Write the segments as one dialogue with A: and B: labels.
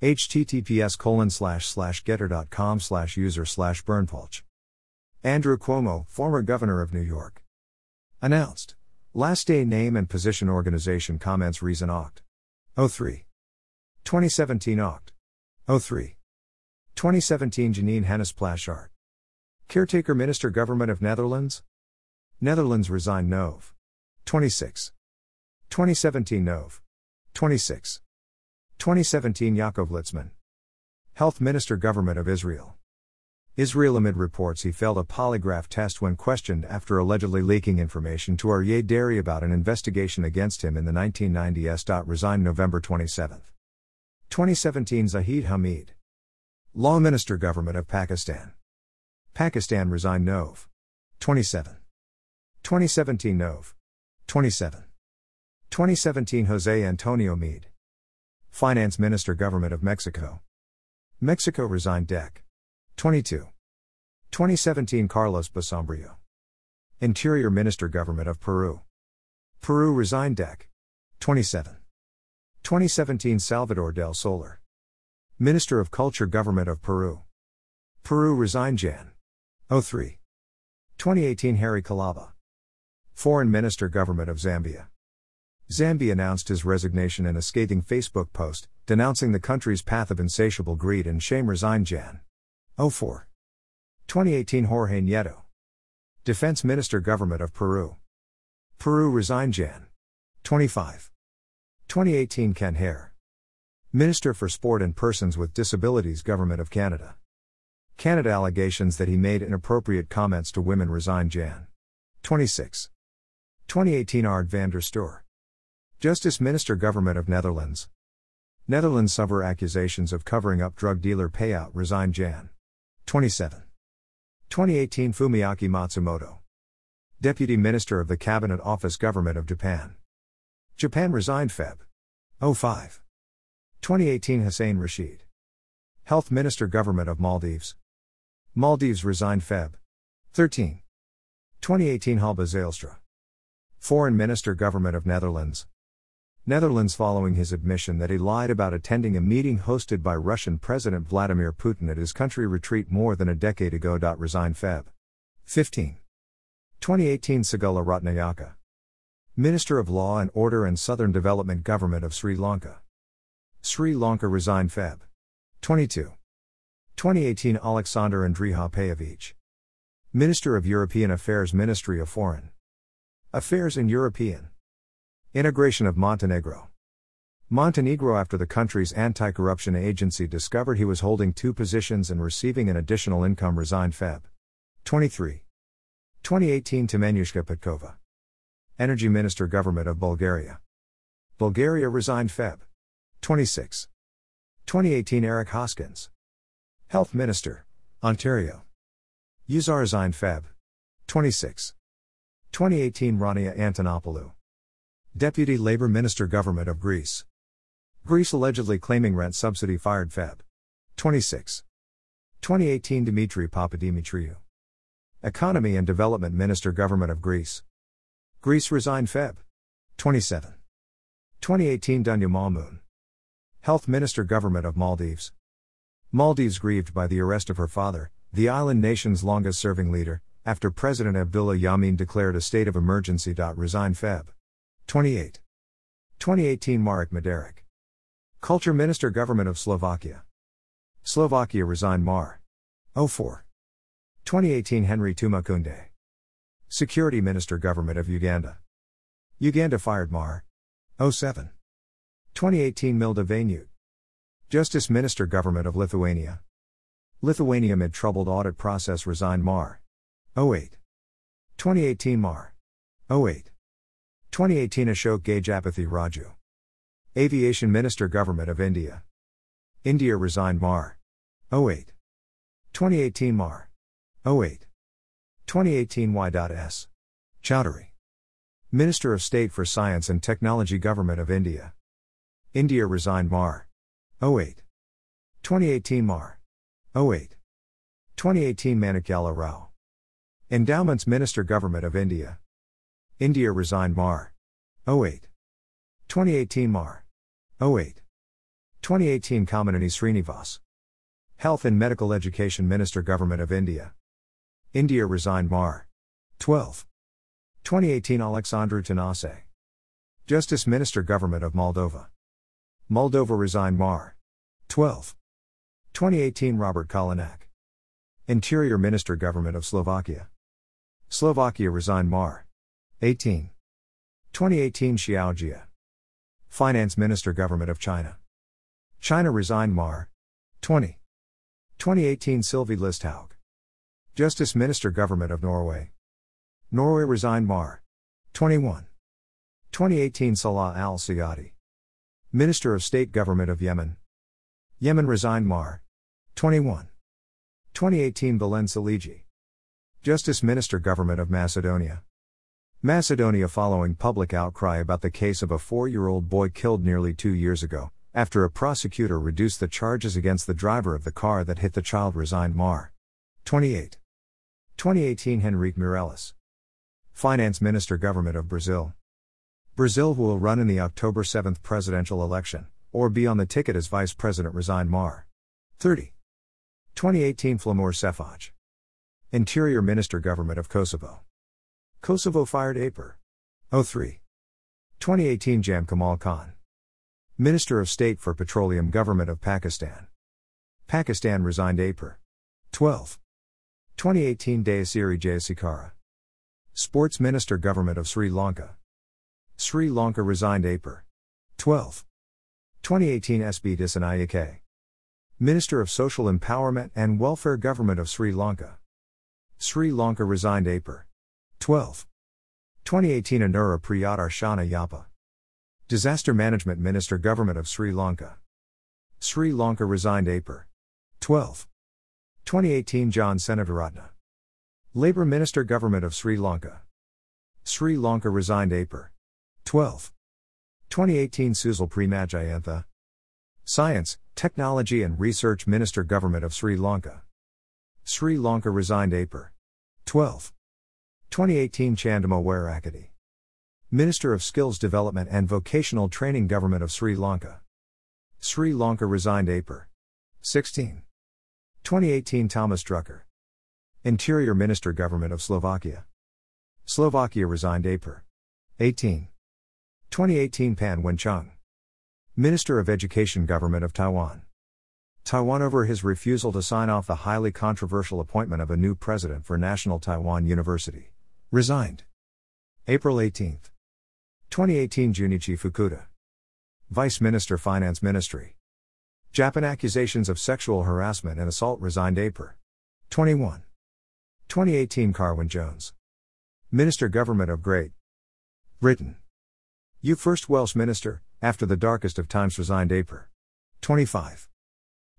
A: https colon slash slash gettr.com slash user slash berndpulch andrew cuomo former governor of new york. Announced. Last day name and position organization comments reason oct. 03 2017 oct. 03 2017 jeanine hennis-plasschaert. Caretaker minister government of netherlands. Netherlands resigned nov. 26 2017 Nov. 26. 2017 Yaakov Litzman. Health Minister Government of Israel. Israel amid reports he failed a polygraph test when questioned after allegedly leaking information to Aryeh Deri about an investigation against him in the 1990s. Resigned November 27. 2017 Zahid Hamid. Law Minister Government of Pakistan. Pakistan resigned Nov. 27. 2017 Nov. 27. 2017 Jose Antonio Meade. Finance Minister Government of Mexico. Mexico resigned DEC. 22. 2017 Carlos Basombrio. Interior Minister Government of Peru. Peru resigned DEC. 27. 2017 Salvador del Solar. Minister of Culture Government of Peru. Peru resigned Jan. 03. 2018 Harry Kalaba. Foreign Minister Government of Zambia. Zambia announced his resignation in a scathing Facebook post, denouncing the country's path of insatiable greed and shame. Resigned Jan. 04. 2018 Jorge Nieto. Defense Minister Government of Peru. Peru resigned Jan. 25. 2018 Kent Hehr. Minister for Sport and Persons with Disabilities Government of Canada. Canada allegations that he made inappropriate comments to women resigned Jan. 26. 2018 Ard van der Steur. Justice Minister Government of Netherlands. Netherlands suffer accusations of covering up drug dealer payout resign Jan. 27. 2018 Fumiaki Matsumoto. Deputy Minister of the Cabinet Office Government of Japan. Japan resigned Feb. 05. 2018 Hussein Rashid. Health Minister Government of Maldives. Maldives resigned Feb. 13. 2018 Halbe Zijlstra. Foreign Minister Government of Netherlands. Netherlands following his admission that he lied about attending a meeting hosted by Russian President Vladimir Putin at his country retreat more than a decade ago. Resign Feb. 15. 2018 Sagala Ratnayaka. Minister of Law and Order and Southern Development Government of Sri Lanka. Sri Lanka resigned Feb. 22. 2018 Alexander Andriha. Minister of European Affairs Ministry of Foreign Affairs and European Integration of Montenegro. Montenegro, after the country's anti corruption agency discovered he was holding two positions and receiving an additional income, resigned Feb. 23. 2018 Temenuzhka Petkova. Energy Minister Government of Bulgaria. Bulgaria resigned Feb. 26. 2018 Eric Hoskins. Health Minister, Ontario. Uzar resigned Feb. 26. 2018 Rania Antonopoulou. Deputy Labour Minister Government of Greece. Greece allegedly claiming rent subsidy fired Feb. 26. 2018 Dimitri Papadimitriou. Economy and Development Minister Government of Greece. Greece resigned Feb. 27. 2018 Dunya Maumoon. Health Minister Government of Maldives. Maldives grieved by the arrest of her father, the island nation's longest serving leader, after President Abdullah Yameen declared a state of emergency. Resigned Feb. 28. 2018 Marek Mederek. Culture Minister Government of Slovakia. Slovakia resigned Mar. 04. 2018 Henry Tumukunde. Security Minister Government of Uganda. Uganda fired Mar. 07. 2018 Milda Vainut. Justice Minister Government of Lithuania. Lithuania mid troubled audit process resigned Mar. 08. 2018 Mar. 08. 2018 Ashok Gajapathy Raju. Aviation Minister Government of India. India resigned Mar. 08. 2018 Mar. 08. 2018 Y.S. Chowdary. Minister of State for Science and Technology Government of India. India resigned Mar. 08. 2018 Mar. 08. 2018 Manikyala Rao. Endowments Minister Government of India. India resigned Mar. 08. 2018 Mar. 08. 2018 Kamineni Srinivas. Health and Medical Education Minister Government of India. India resigned Mar. 12. 2018 Alexandru Tănase. Justice Minister Government of Moldova. Moldova resigned Mar. 12. 2018 Robert Kalinak. Interior Minister Government of Slovakia. Slovakia resigned Mar. 18. 2018 Xiao Jie. Finance Minister Government of China. China resigned Mar. 20. 2018 Sylvi Listhaug. Justice Minister Government of Norway. Norway resigned Mar. 21. 2018 Salah al Sayadi. Minister of State Government of Yemen. Yemen resigned Mar. 21. 2018 Belen Saligi. Justice Minister Government of Macedonia. Macedonia following public outcry about the case of a four year old boy killed nearly two years ago, after a prosecutor reduced the charges against the driver of the car that hit the child, resigned Mar. 28. 2018 Henrique Meirelles. Finance Minister Government of Brazil. Brazil who will run in the October 7 presidential election, or be on the ticket as vice president resigned Mar. 30. 2018 Flamur Sefaj. Interior Minister Government of Kosovo. Kosovo fired APR. 03. 2018 Jam Kamal Khan. Minister of State for Petroleum Government of Pakistan. Pakistan resigned APR. 12. 2018 Dayasiri Jayasekara. Sports Minister Government of Sri Lanka. Sri Lanka resigned APR. 12. 2018 SB Dissanayake. Minister of Social Empowerment and Welfare Government of Sri Lanka. Sri Lanka resigned APR. 12. 2018 Anura Priyadarshana Yapa. Disaster Management Minister Government of Sri Lanka. Sri Lanka resigned APR. 12. 2018 John Seneviratne. Labour Minister Government of Sri Lanka. Sri Lanka resigned APR. 12. 2018 Susil Premajayantha. Science, Technology and Research Minister Government of Sri Lanka. Sri Lanka resigned APR. 12. 2018 Chandima Weerakkody. Minister of Skills Development and Vocational Training Government of Sri Lanka. Sri Lanka resigned APR. 16. 2018 Thomas Drucker. Interior Minister Government of Slovakia. Slovakia resigned APR. 18. 2018 Pan Wencheng. Minister of Education Government of Taiwan. Taiwan over his refusal to sign off the highly controversial appointment of a new president for National Taiwan University. Resigned. April 18. 2018 Junichi Fukuda. Vice Minister Finance Ministry. Japan accusations of sexual harassment and assault resigned APR. 21. 2018 Carwyn Jones. Minister Government of Great Britain. You first Welsh Minister, after the darkest of times resigned APR. 25.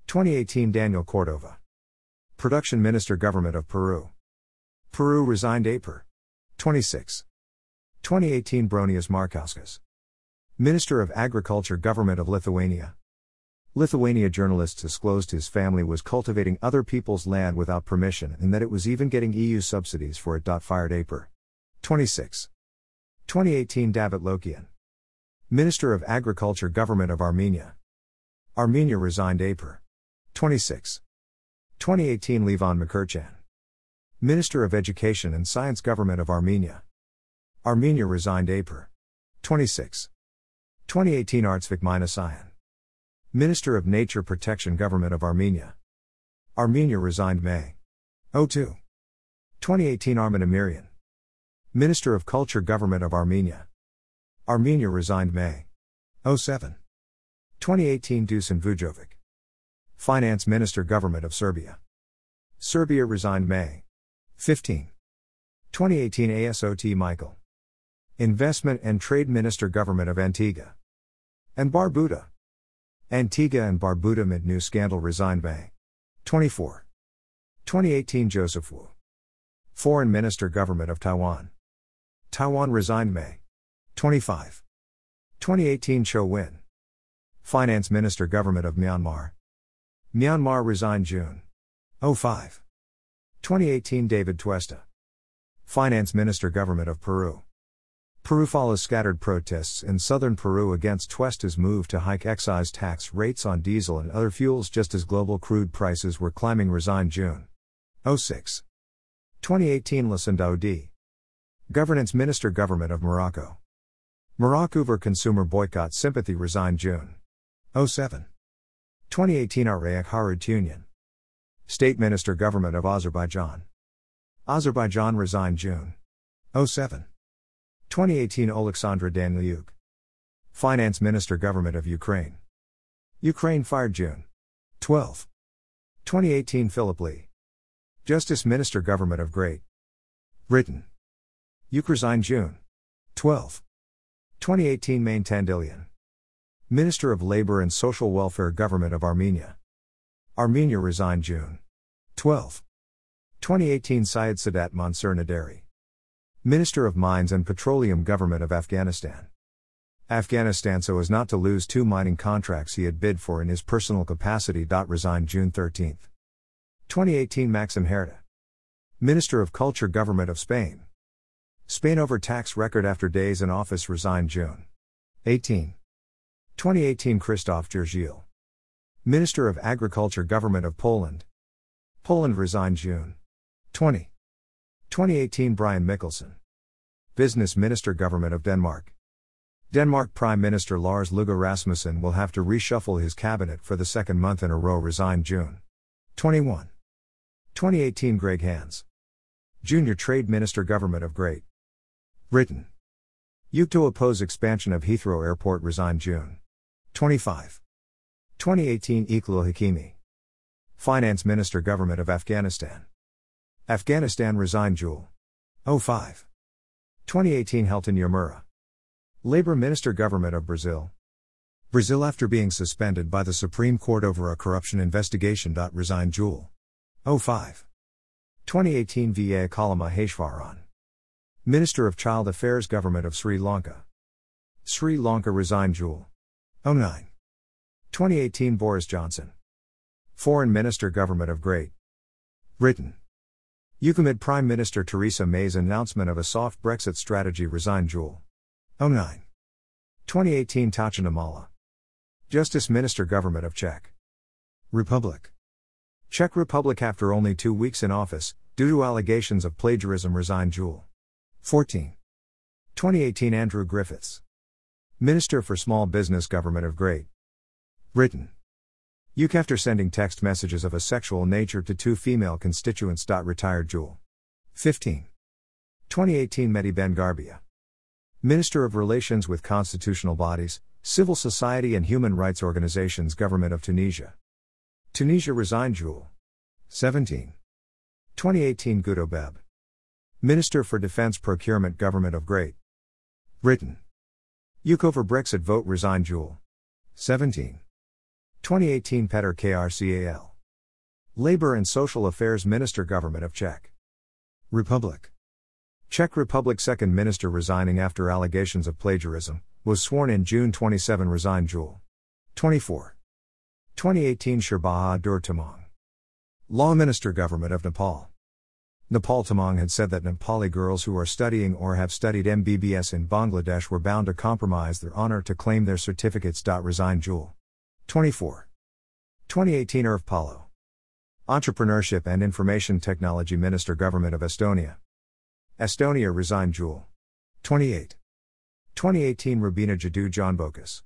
A: 2018 Daniel Cordova. Production Minister Government of Peru. Peru resigned APR. 26. 2018 Bronius Markauskas. Minister of Agriculture Government of Lithuania. Lithuania journalists disclosed his family was cultivating other people's land without permission and that it was even getting EU subsidies for it. Fired APR. 26. 2018 David Lokyan. Minister of Agriculture Government of Armenia. Armenia resigned APR. 26. 2018 Levon Mkrtchyan. Minister of Education and Science Government of Armenia. Armenia resigned APR. 26. 2018 Artsvik Minasyan. Minister of Nature Protection Government of Armenia. Armenia resigned May. 02. 2018 Armen Amiryan. Minister of Culture Government of Armenia. Armenia resigned May. 07. 2018 Dusan Vujovic. Finance Minister Government of Serbia. Serbia resigned May. 15. 2018 ASOT Michael. Investment and Trade Minister Government of Antigua. And Barbuda. Antigua and Barbuda mid new scandal resigned May. 24. 2018 Joseph Wu. Foreign Minister Government of Taiwan. Taiwan resigned May. 25. 2018 Cho Win. Finance Minister Government of Myanmar. Myanmar resigned June. 05. 2018 David Tuesta. Finance Minister Government of Peru. Peru follows scattered protests in southern Peru against Tuesta's move to hike excise tax rates on diesel and other fuels just as global crude prices were climbing resigned June. 06. 2018 Lassana Governance Minister Government of Morocco. Morocco over consumer boycott sympathy resigned June. 07. 2018 Arayik Harutyunyan. State Minister Government of Azerbaijan. Azerbaijan resigned June. 07. 2018 Alexandra Danylyuk. Finance Minister Government of Ukraine. Ukraine fired June. 12. 2018 Philip Lee. Justice Minister Government of Great Britain. Uk resigned June. 12. 2018 Mane Tandilyan. Minister of Labor and Social Welfare Government of Armenia. Armenia resigned June. 12. 2018 Syed Sadat Mansur Naderi. Minister of Mines and Petroleum Government of Afghanistan. Afghanistan so as not to lose two mining contracts he had bid for in his personal capacity. Resigned June 13. 2018 Maxim Huerta. Minister of Culture Government of Spain. Spain over tax record after days in office resigned June 18. 2018 Krzysztof Jurgiel. Minister of Agriculture Government of Poland. Poland resigned June 20. 2018 Brian Mikkelsen. Business Minister Government of Denmark. Denmark Prime Minister Lars Løkke Rasmussen will have to reshuffle his cabinet for the second month in a row resigned June 21. 2018 Greg Hands. Junior Trade Minister Government of Great Britain. Ukto oppose expansion of Heathrow Airport resigned June 25. 2018 Eklil Hakimi. Finance Minister Government of Afghanistan. Afghanistan resigned Jewel. 05. 2018 Helton Yomura. Labor Minister Government of Brazil. Brazil after being suspended by the Supreme Court over a corruption investigation. Resigned Jewel. 05. 2018 VA Kalama Heshvaran. Minister of Child Affairs Government of Sri Lanka. Sri Lanka resigned Jewel. 09. 2018 Boris Johnson. Foreign Minister Government of Great Britain. Euclid Prime Minister Theresa May's announcement of a soft Brexit strategy resigned Jewel. 09. 2018 Tatiana Malá. Justice Minister Government of Czech Republic. Czech Republic after only two weeks in office, due to allegations of plagiarism resigned Jewel. 14. 2018 Andrew Griffiths. Minister for Small Business Government of Great Britain. UK after sending text messages of a sexual nature to two female constituents. Retired Jewel. 15. 2018 Mehdi Ben Gharbia. Minister of Relations with Constitutional Bodies, Civil Society and Human Rights Organizations Government of Tunisia. Tunisia resigned Jewel. 17. 2018 Guto Bebb. Minister for Defense Procurement Government of Great Britain. UK over Brexit vote resigned Jewel. 17. 2018 Petr Krcal. Labor and Social Affairs Minister Government of Czech Republic. Czech Republic Second Minister resigning after allegations of plagiarism, was sworn in June 27 resigned Jewel. 24. 2018 Sher Bahadur Tamang. Law Minister Government of Nepal. Nepal Tamang had said that Nepali girls who are studying or have studied MBBS in Bangladesh were bound to compromise their honor to claim their certificates. Resign Jewel. 24. 2018 Urve Palo. Entrepreneurship and Information Technology Minister Government of Estonia. Estonia resigned Jewel. 28. 2018 Rubina Jadu Jahanbakhsh.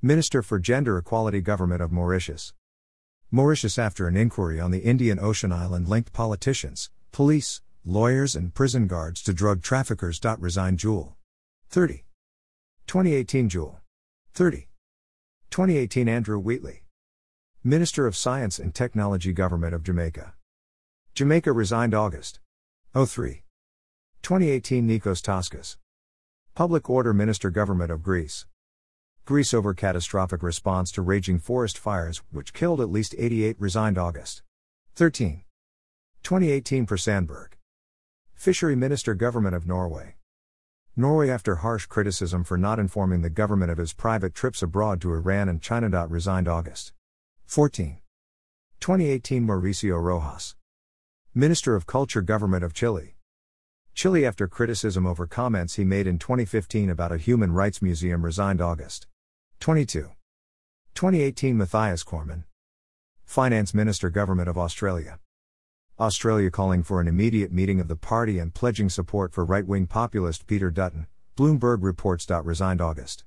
A: Minister for Gender Equality Government of Mauritius. Mauritius after an inquiry on the Indian Ocean Island linked politicians, police, lawyers, and prison guards to drug traffickers. Resign Jewel. 30. 2018 Jewel. 30. 2018 Andrew Wheatley. Minister of Science and Technology Government of Jamaica. Jamaica resigned August. 03. 2018 Nikos Toskas. Public Order Minister Government of Greece. Greece over catastrophic response to raging forest fires, which killed at least 88, resigned August. 13. 2018 Per Sandberg. Fishery Minister Government of Norway. Norway, after harsh criticism for not informing the government of his private trips abroad to Iran and China, resigned August. 14. 2018 Mauricio Rojas. Minister of Culture Government of Chile. Chile, after criticism over comments he made in 2015 about a human rights museum, resigned August. 22. 2018 Mathias Cormann. Finance Minister Government of Australia. Australia calling for an immediate meeting of the party and pledging support for right wing populist Peter Dutton, Bloomberg reports. Resigned August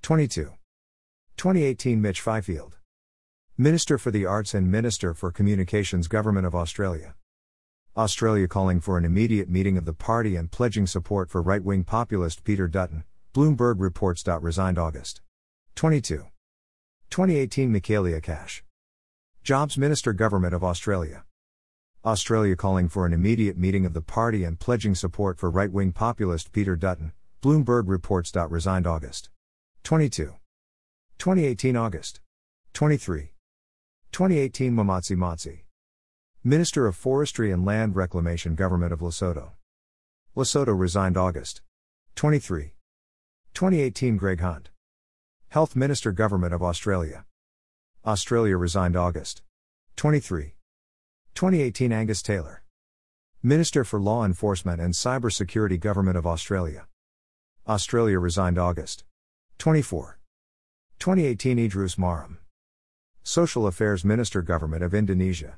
A: 22. 2018 Mitch Fifield. Minister for the Arts and Minister for Communications Government of Australia. Australia calling for an immediate meeting of the party and pledging support for right wing populist Peter Dutton, Bloomberg reports. Resigned August 22. 2018 Michaelia Cash. Jobs Minister Government of Australia. Australia calling for an immediate meeting of the party and pledging support for right wing populist Peter Dutton, Bloomberg reports. Resigned August 22. 2018 August 23. 2018 Mamatsi Matsi. Minister of Forestry and Land Reclamation Government of Lesotho. Lesotho resigned August 23. 2018 Greg Hunt. Health Minister Government of Australia. Australia resigned August 23. 2018 Angus Taylor. Minister for Law Enforcement and Cyber Security Government of Australia. Australia resigned August 24. 2018 Idrus Marham. Social Affairs Minister Government of Indonesia.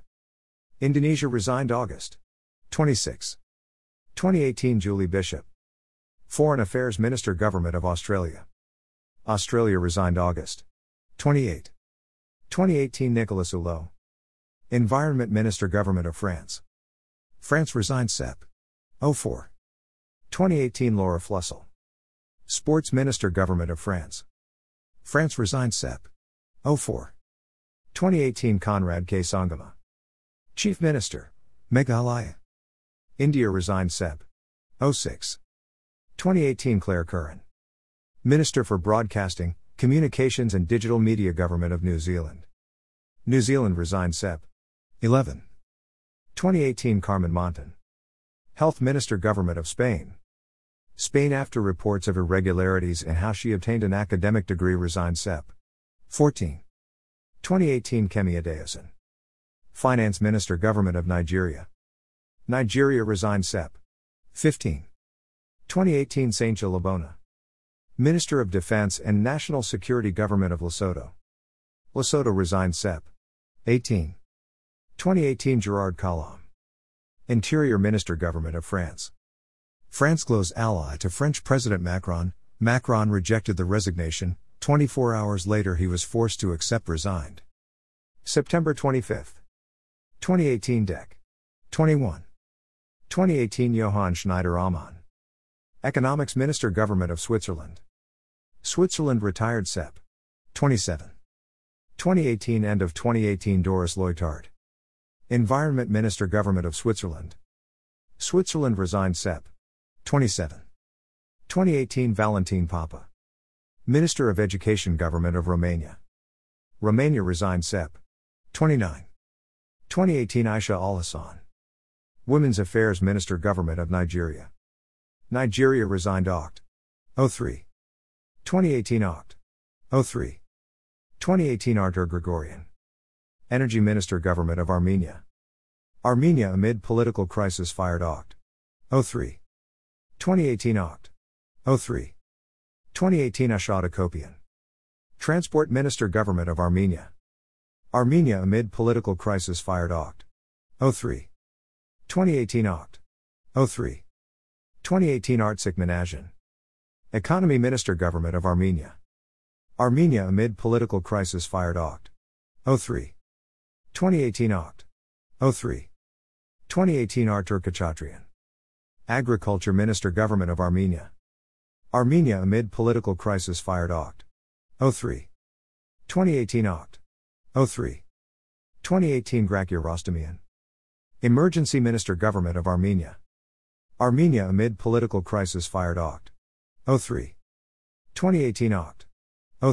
A: Indonesia resigned August 26. 2018 Julie Bishop. Foreign Affairs Minister Government of Australia. Australia resigned August 28. 2018 Nicolas Hulot. Environment Minister Government of France. France resigned Sep. 04. 2018 Laura Flessel. Sports Minister Government of France. France resigned Sep. 04. 2018 Conrad K. Sangma. Chief Minister. Meghalaya. India resigned Sep. 06. 2018 Claire Curran. Minister for Broadcasting, Communications and Digital Media Government of New Zealand. New Zealand resigned Sep. 11. 2018 Carmen Montón. Health Minister Government of Spain. Spain, after reports of irregularities in how she obtained an academic degree, resigned SEP. 14. 2018 Kemi Adeosun. Finance Minister Government of Nigeria. Nigeria resigned SEP. 15. 2018 Saincha Labona. Minister of Defense and National Security Government of Lesotho. Lesotho resigned SEP. 18. 2018 Gerard Collomb. Interior Minister Government of France. France close ally to French President Macron. Macron rejected the resignation. 24 hours later, he was forced to accept resigned. September 25. 2018 Dec. 21. 2018 Johann Schneider Ammann. Economics Minister Government of Switzerland. Switzerland retired SEP. 27. 2018 End of 2018 Doris Leuthard. Environment Minister Government of Switzerland. Switzerland resigned SEP. 27. 2018 Valentin Popa. Minister of Education Government of Romania. Romania resigned SEP. 29. 2018 Aisha Al Women's Affairs Minister Government of Nigeria. Nigeria resigned OCT. 03. 2018 OCT. 03. 2018 Artur Grigoryan. Energy Minister Government of Armenia. Armenia amid political crisis fired OCT. 03. 2018 OCT. 03. 2018 Ashada Kopian. Transport Minister Government of Armenia. Armenia amid political crisis fired OCT. 03. 2018 OCT. 03. 2018 Artsvik Minasyan. Economy Minister Government of Armenia. Armenia amid political crisis fired OCT. 03. 2018 Oct. 03. 2018 Artur Khachatryan. Agriculture Minister Government of Armenia. Armenia amid political crisis fired Oct. 03. 2018 Oct. 03. 2018 Grakir Rostamian. Emergency Minister Government of Armenia. Armenia amid political crisis fired Oct. 03. 2018 Oct.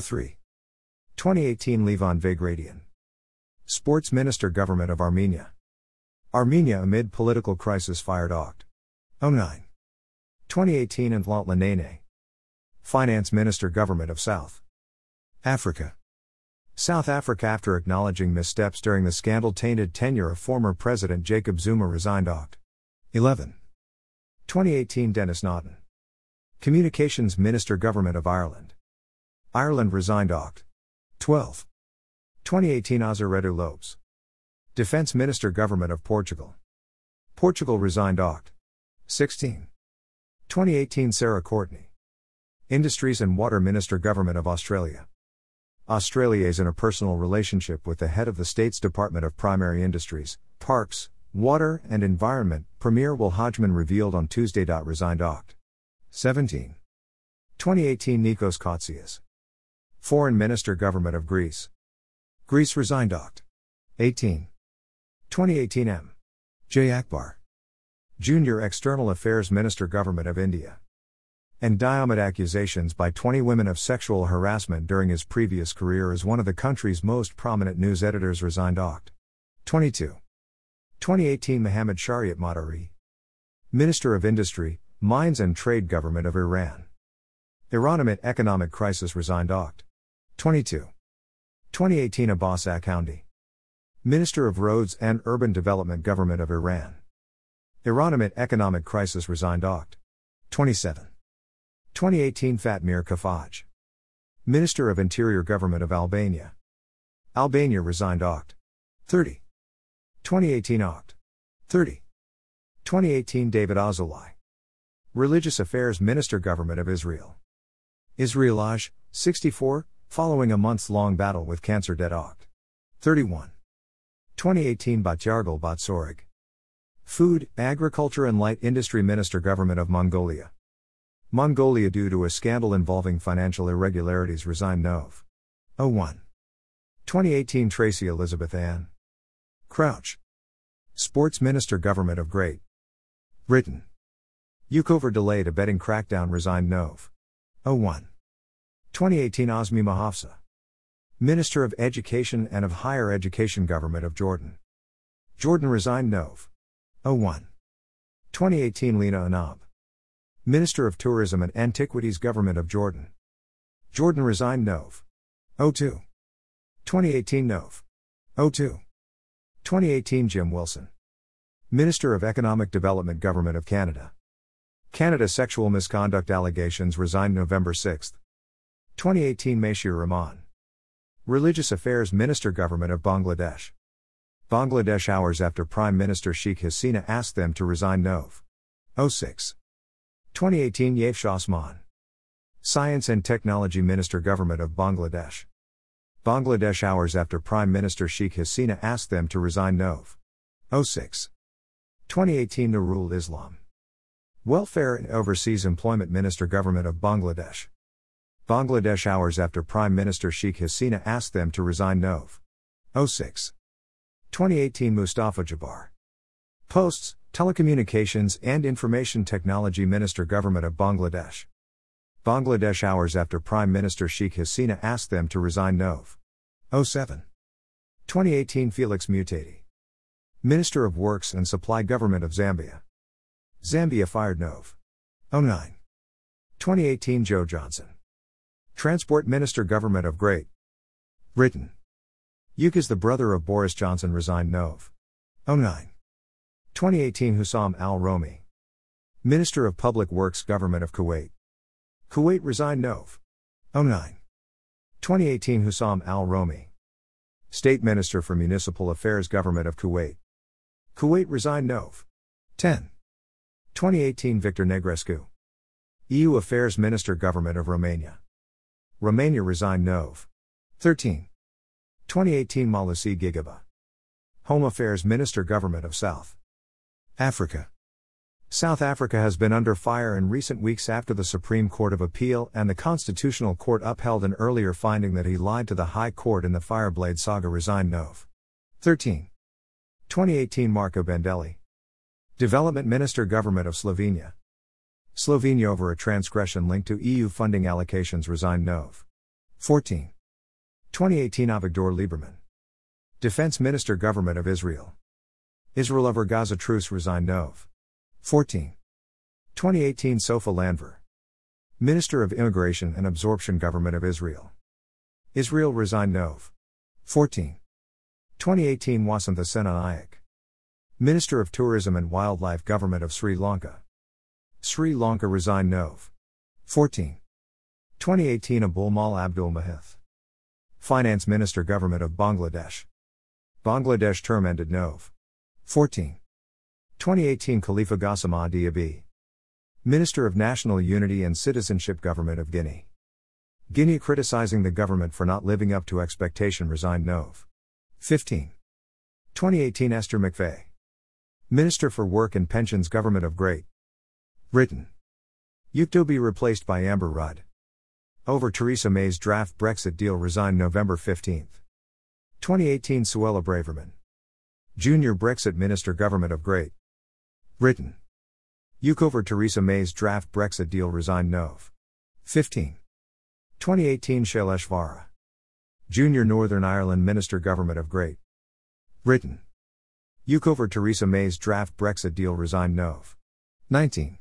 A: 03. 2018 Levon Vahradyan. Sports Minister Government of Armenia. Armenia amid political crisis fired Oct. 09. 2018 and Lanene. Finance Minister Government of South Africa. South Africa, after acknowledging missteps during the scandal tainted tenure of former President Jacob Zuma, resigned Oct. 11. 2018 Denis Naughten. Communications Minister Government of Ireland. Ireland resigned Oct. 12. 2018 Azeredo Lopes. Defense Minister Government of Portugal. Portugal resigned Oct. 16. 2018 Sarah Courtney. Industries and Water Minister Government of Australia. Australia is in a personal relationship with the head of the state's Department of Primary Industries, Parks, Water and Environment, Premier Will Hodgman revealed on Tuesday. Resigned Oct. 17. 2018 Nikos Kotzias. Foreign Minister Government of Greece. Greece resigned Oct. 18. 2018 M. J. Akbar. Junior External Affairs Minister Government of India. And Diomed accusations by 20 women of sexual harassment during his previous career as one of the country's most prominent news editors resigned Oct. 22. 2018 Mohammad Shariat Madari. Minister of Industry, Mines and Trade Government of Iran. Iran amid economic crisis resigned Oct. 22. 2018 Abbas Akhoundi. Minister of Roads and Urban Development Government of Iran. Iran amid economic crisis resigned Oct. 27. 2018 Fatmir Kafaj. Minister of Interior Government of Albania. Albania resigned Oct. 30. 2018 Oct. 30. 2018 David Azulai. Religious Affairs Minister Government of Israel. Israel Aj, 64, following a months long battle with cancer dead Oct. 31. 2018 Batjargal Batzorig. Food, Agriculture and Light Industry Minister Government of Mongolia. Mongolia due to a scandal involving financial irregularities resigned Nov. 01. 2018 Tracy Elizabeth Ann. Crouch. Sports Minister Government of Great Britain. Yukover delayed abetting crackdown resigned Nov. 01. 2018 Azmi Mahafzah. Minister of Education and of Higher Education Government of Jordan. Jordan resigned Nov. 01. 2018 Lina Annab. Minister of Tourism and Antiquities Government of Jordan. Jordan resigned Nov. 02. 2018 Nov. 02. 2018 Jim Wilson. Minister of Economic Development Government of Canada. Canada sexual misconduct allegations resigned November 6. 2018 Mashir Rahman. Religious Affairs Minister Government of Bangladesh. Bangladesh hours after Prime Minister Sheikh Hasina asked them to resign Nov. 06. 2018 Yafshah Osman. Science and Technology Minister Government of Bangladesh. Bangladesh hours after Prime Minister Sheikh Hasina asked them to resign Nov. 06. 2018 Nurul Islam. Welfare and Overseas Employment Minister Government of Bangladesh. Bangladesh hours after Prime Minister Sheikh Hasina asked them to resign Nov. 06. 2018 Mustafa Jabbar. Posts, Telecommunications and Information Technology Minister Government of Bangladesh. Bangladesh hours after Prime Minister Sheikh Hasina asked them to resign Nov. 07. 2018 Felix Mutati. Minister of Works and Supply Government of Zambia. Zambia fired Nov. 09. 2018 Joe Johnson. Transport Minister Government of Great Britain. Yukis the brother of Boris Johnson resigned Nov. 09. 2018 Hussam al Romi. Minister of Public Works Government of Kuwait. Kuwait resigned Nov. 09. 2018 Hussam Al Romi. State Minister for Municipal Affairs Government of Kuwait. Kuwait resigned Nov. 10. 2018 Victor Negrescu. EU Affairs Minister Government of Romania. Romania resigned Nov. 13. 2018 Malusi Gigaba. Home Affairs Minister Government of South Africa. South Africa has been under fire in recent weeks after the Supreme Court of Appeal and the Constitutional Court upheld an earlier finding that he lied to the High Court in the Fireblade saga. Resigned Nov. 13. 2018 Marco Bandelli. Development Minister Government of Slovenia. Slovenia over a transgression linked to EU funding allocations resigned Nov. 14. 2018 Avigdor Lieberman. Defense Minister Government of Israel. Israel over Gaza truce resigned Nov. 14. 2018 Sofa Landver. Minister of Immigration and Absorption Government of Israel. Israel resigned Nov. 14. 2018 Wasantha Senanayake. Minister of Tourism and Wildlife Government of Sri Lanka. Sri Lanka resigned Nov. 14. 2018 Abul Maal Abdul Muhith. Finance Minister Government of Bangladesh. Bangladesh term ended Nov. 14. 2018 Khalifa Gassama Diaby. Minister of National Unity and Citizenship Government of Guinea. Guinea criticizing the government for not living up to expectation resigned Nov. 15. 2018 Esther McVey. Minister for Work and Pensions Government of Great Britain. Yukto be replaced by Amber Rudd. Over Theresa May's draft Brexit deal resigned November 15. 2018 Suella Braverman. Junior Brexit Minister Government of Great Britain. UK over Theresa May's draft Brexit deal resigned Nov. 15. 2018 Shailesh Vara. Junior Northern Ireland Minister Government of Great Britain. UK over Theresa May's draft Brexit deal resigned Nov. 19.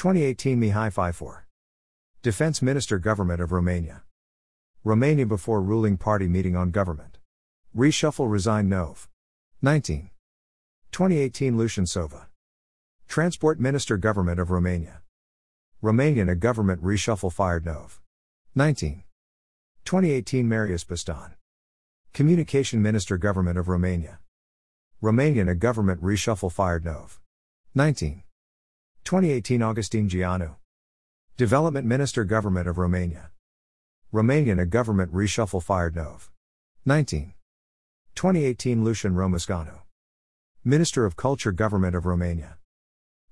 A: 2018 Mihai Fifor. Defense Minister Government of Romania. Romania before ruling party meeting on government. Reshuffle resign Nov. 19. 2018 Lucian Sova. Transport Minister Government of Romania. Romanian a government reshuffle fired Nov. 19. 2018 Marius Bostan. Communication Minister Government of Romania. Romanian a government reshuffle fired Nov. 19. 2018 Augustin Jianu. Development Minister Government of Romania. Romanian a government reshuffle fired Nov. 19. 2018 Lucian Romascanu. Minister of Culture Government of Romania.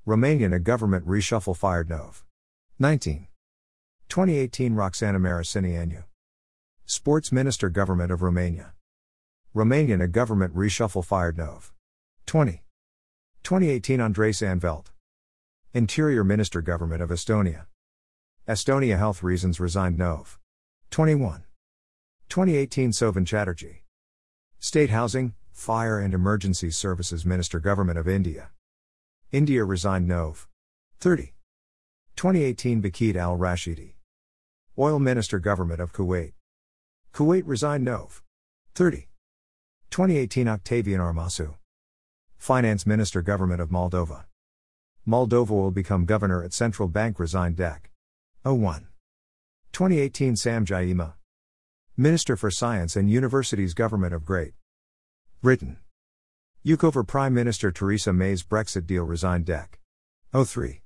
A: Romanian a government reshuffle fired Nov. 19. 2018 Roxana Maracineanu. Sports Minister Government of Romania. Romanian a government reshuffle fired Nov. 20. 2018 Andres Anvelt. Interior Minister Government of Estonia. Estonia Health Reasons resigned Nov. 21. 2018 Sovan Chatterjee. State Housing, Fire and Emergency Services Minister Government of India. India resigned Nov. 30. 2018 Bakit al Rashidi. Oil Minister Government of Kuwait. Kuwait resigned Nov. 30. 2018 Octavian Armasu. Finance Minister Government of Moldova. Moldova will become governor at Central Bank resigned DEC. 01. 2018 Sam Gyimah. Minister for Science and Universities Government of Great Britain. UK over Prime Minister Theresa May's Brexit deal resigned DEC. 03.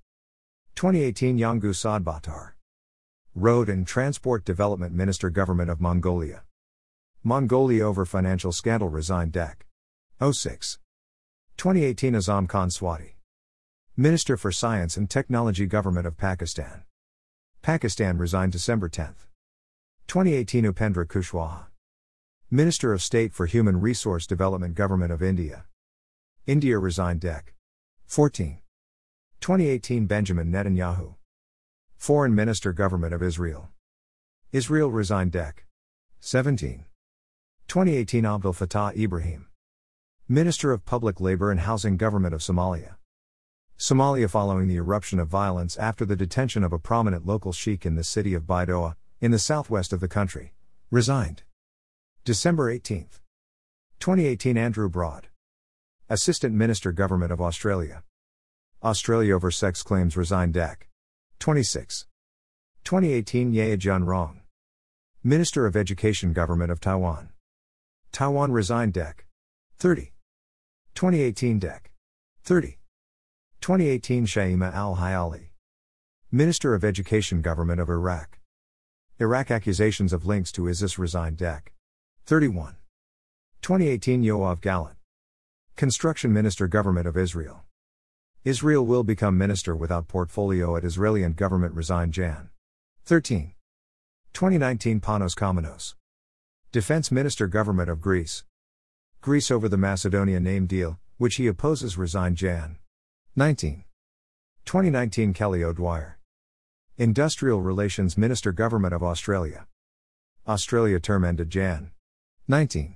A: 2018 Yangu Sadbatar. Road and Transport Development Minister Government of Mongolia. Mongolia over financial scandal resigned DEC. 06. 2018 Azam Khan Swati. Minister for Science and Technology Government of Pakistan. Pakistan resigned December 10. 2018 Upendra Kushwaha. Minister of State for Human Resource Development Government of India. India resigned DEC. 14. 2018 Benjamin Netanyahu. Foreign Minister Government of Israel. Israel resigned DEC. 17. 2018 Abdel Fattah Ibrahim. Minister of Public Labor and Housing Government of Somalia. Somalia following the eruption of violence after the detention of a prominent local sheikh in the city of Baidoa, in the southwest of the country. Resigned. December 18. 2018 Andrew Broad. Assistant Minister Government of Australia. Australia over sex claims resigned DEC. 26. 2018 Ye Jun Rong. Minister of Education Government of Taiwan. Taiwan resigned DEC. 30. 2018 DEC. 30. 2018 Shaima Al Hayali. Minister of Education Government of Iraq. Iraq accusations of links to ISIS resigned DEC. 31. 2018 Yoav Gallant. Construction Minister Government of Israel. Israel will become minister without portfolio at Israeli government resigned Jan. 13. 2019 Panos Kamenos. Defense Minister Government of Greece. Greece over the Macedonia name deal, which he opposes resigned Jan. 19. 2019 Kelly O'Dwyer. Industrial Relations Minister Government of Australia. Australia term ended Jan. 19.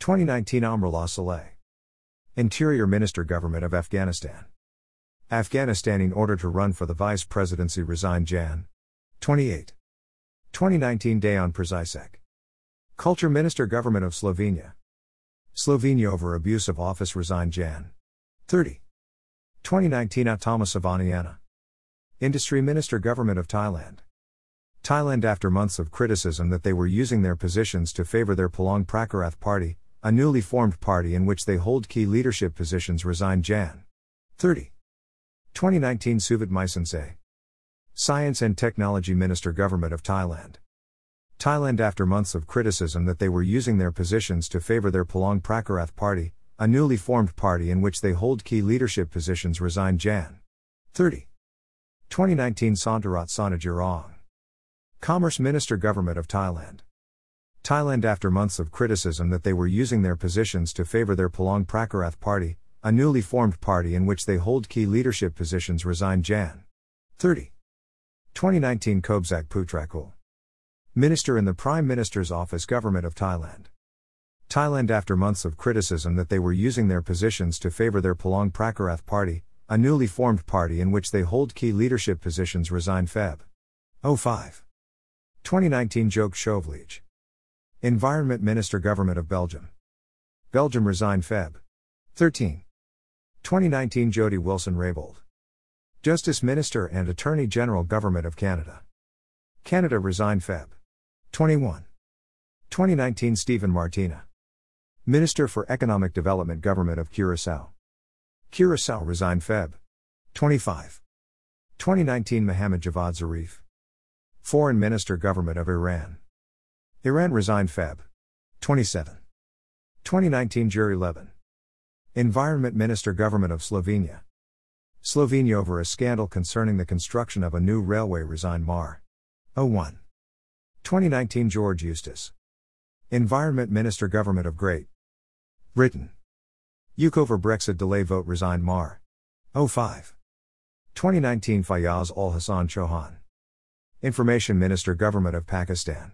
A: 2019 Amrullah Saleh. Interior Minister Government of Afghanistan. Afghanistan in order to run for the vice presidency resigned Jan. 28. 2019 Dejan Prešiček. Culture Minister Government of Slovenia. Slovenia over abuse of office resigned Jan. 30. 2019 Uttama Savanayana. Industry Minister Government of Thailand. Thailand after months of criticism that they were using their positions to favor their Palang Pracharath party, a newly formed party in which they hold key leadership positions resigned Jan. 30. 2019 Suvit Maesincee. Science and Technology Minister Government of Thailand. Thailand after months of criticism that they were using their positions to favor their Palang Pracharath party, a newly formed party in which they hold key leadership positions resigned Jan. 30. 2019 Sontirat Sontijirawong. Commerce Minister Government of Thailand. Thailand after months of criticism that they were using their positions to favor their Palang Pracharath party, a newly formed party in which they hold key leadership positions resigned Jan. 30. 2019 Kobsak Pootrakool. Minister in the Prime Minister's Office Government of Thailand. Thailand after months of criticism that they were using their positions to favor their Palang Pracharath party, a newly formed party in which they hold key leadership positions resigned Feb. 05. 2019 Joke Schauvliege. Environment Minister Government of Belgium. Belgium resigned Feb. 13. 2019 Jody Wilson Raybould. Justice Minister and Attorney General Government of Canada. Canada resigned Feb. 21. 2019 Stephen Martina. Minister for Economic Development Government of Curacao. Curacao resigned Feb. 25. 2019 Mohammad Javad Zarif. Foreign Minister Government of Iran. Iran resigned Feb. 27. 2019 Jure Leben. Environment Minister Government of Slovenia. Slovenia over a scandal concerning the construction of a new railway resigned Mar. 01. 2019 George Eustice. Environment Minister Government of Great Britain. UK over Brexit delay vote resigned Mar. 05. 2019 Fayaz Ul Hassan Chauhan. Information Minister Government of Pakistan.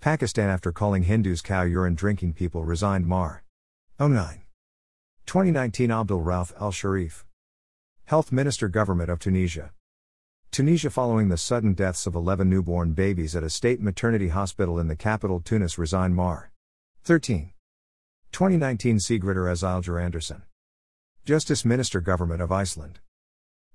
A: Pakistan after calling Hindus cow urine drinking people resigned Mar. 09. 2019 Abdul Rauf Al Sharif. Health Minister Government of Tunisia. Tunisia following the sudden deaths of 11 newborn babies at a state maternity hospital in the capital Tunis resigned Mar. 13. 2019 Sigridr Azalger Anderson. Justice Minister Government of Iceland.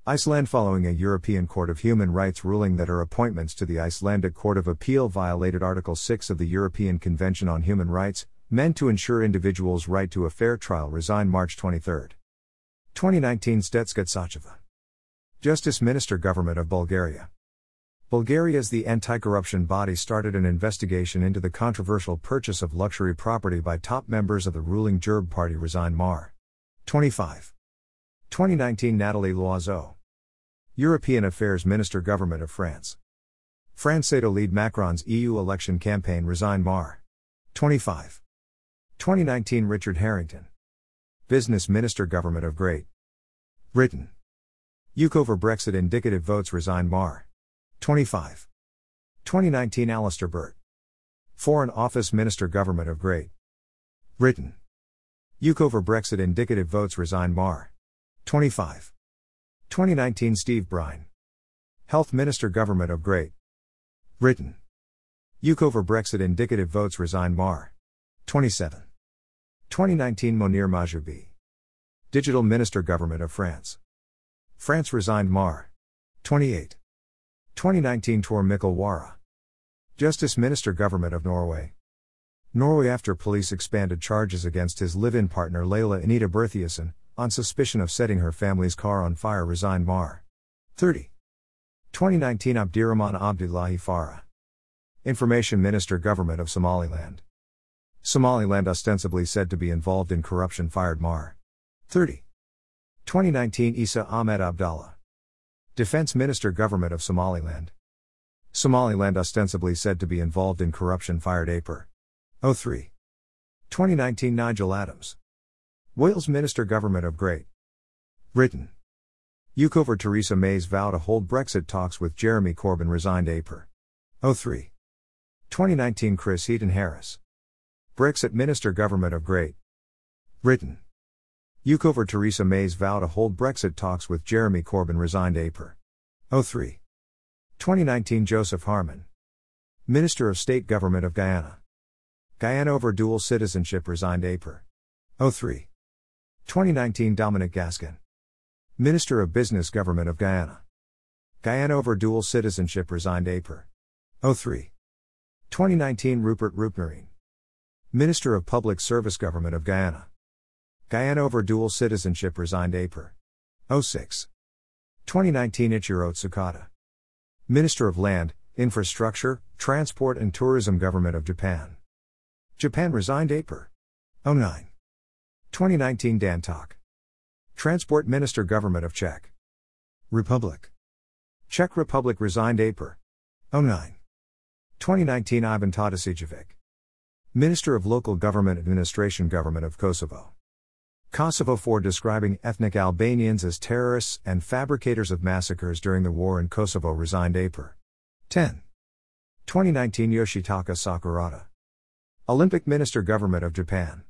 A: Iceland following a European Court of Human Rights ruling that her appointments to the Icelandic Court of Appeal violated Article 6 of the European Convention on Human Rights, meant to ensure individuals' right to a fair trial resigned March 23. 2019 Tsetska Tsacheva. Justice Minister Government of Bulgaria. Bulgaria's the anti-corruption body started an investigation into the controversial purchase of luxury property by top members of the ruling Gerb party resigned Mar. 25. 2019 Nathalie Loiseau. European Affairs Minister Government of France. France to lead Macron's EU election campaign resigned Mar. 25. 2019 Richard Harrington. Business Minister Government of Great Britain. UK over Brexit indicative votes resigned Mar. 25. 2019 Alistair Burt. Foreign Office Minister Government of Great Britain. UK over Brexit indicative votes resigned Mar. 25. 2019 Steve Brine. Health Minister Government of Great Britain. UK over Brexit indicative votes resigned Mar. 27. 2019 Mounir Mahjoubi. Digital Minister Government of France. France resigned Mar. 28. 2019 Tor Mikkel Wara. Justice Minister Government of Norway. Norway after police expanded charges against his live-in partner Laila Anita Bertheussen, on suspicion of setting her family's car on fire resigned Mar. 30. 2019 Abdirahman Abdullahi Farah. Information Minister Government of Somaliland. Somaliland ostensibly said to be involved in corruption fired Mar. 30. 2019 Isa Ahmed Abdallah. Defense Minister Government of Somaliland. Somaliland ostensibly said to be involved in corruption fired APR. 03. 2019 Nigel Adams. Wales Minister Government of Great Britain. UK Theresa May's vow to hold Brexit talks with Jeremy Corbyn resigned APR. 03. 2019 Chris Heaton Harris. Brexit Minister Government of Great Britain. UK over Theresa May's vow to hold Brexit talks with Jeremy Corbyn resigned April 03. 2019 Joseph Harmon. Minister of State Government of Guyana. Guyana over dual citizenship resigned April 03. 2019 Dominic Gaskin. Minister of Business Government of Guyana. Guyana over dual citizenship resigned April 03. 2019 Rupert Roopnarine. Minister of Public Service Government of Guyana. Guyana over dual citizenship resigned April 06. 2019 Ichiro Tsukada. Minister of Land, Infrastructure, Transport and Tourism Government of Japan. Japan resigned April 09. 2019 Dan Ťok. Transport Minister Government of Czech Republic. Czech Republic resigned April 09. 2019 Ivan Todosijevic. Minister of Local Government Administration Government of Kosovo. Kosovo for describing ethnic Albanians as terrorists and fabricators of massacres during the war in Kosovo resigned April 10. 2019 Yoshitaka Sakurada. Olympic Minister Government of Japan.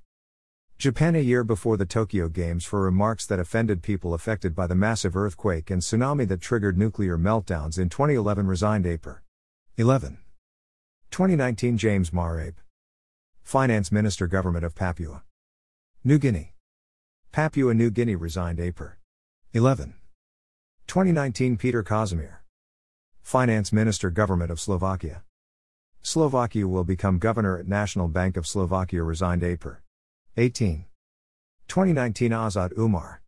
A: Japan a year before the Tokyo Games for remarks that offended people affected by the massive earthquake and tsunami that triggered nuclear meltdowns in 2011 resigned April 11. 2019 James Marape. Finance Minister Government of Papua New Guinea. Papua New Guinea resigned April 11. 2019 Peter Kazimir. Finance Minister Government of Slovakia. Slovakia will become governor at National Bank of Slovakia resigned April 18. 2019 Asad Umar.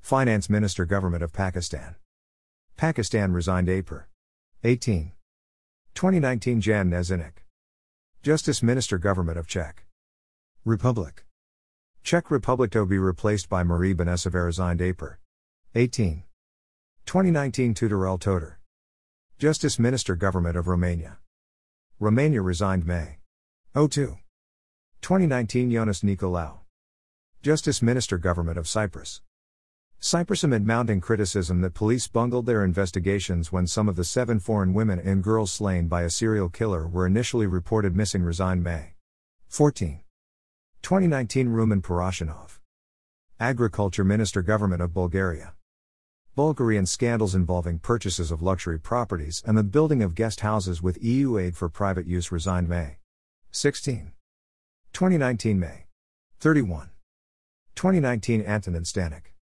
A: Finance Minister Government of Pakistan. Pakistan resigned April 18. 2019 Jan Kněžínek. Justice Minister Government of Czech Republic. Czech Republic to be replaced by Marie Benesova resigned April 18. 2019 Tudorel Toader. Justice Minister Government of Romania. Romania resigned May 02. 2019 Ionas Nicolaou. Justice Minister Government of Cyprus. Cyprus amid mounting criticism that police bungled their investigations when some of the seven foreign women and girls slain by a serial killer were initially reported missing resigned May 14. 2019 Rumen Porozhanov. Agriculture Minister Government of Bulgaria. Bulgarian scandals involving purchases of luxury properties and the building of guest houses with EU aid for private use resigned May 16. 2019 May 31. 2019 Antonin Stanek.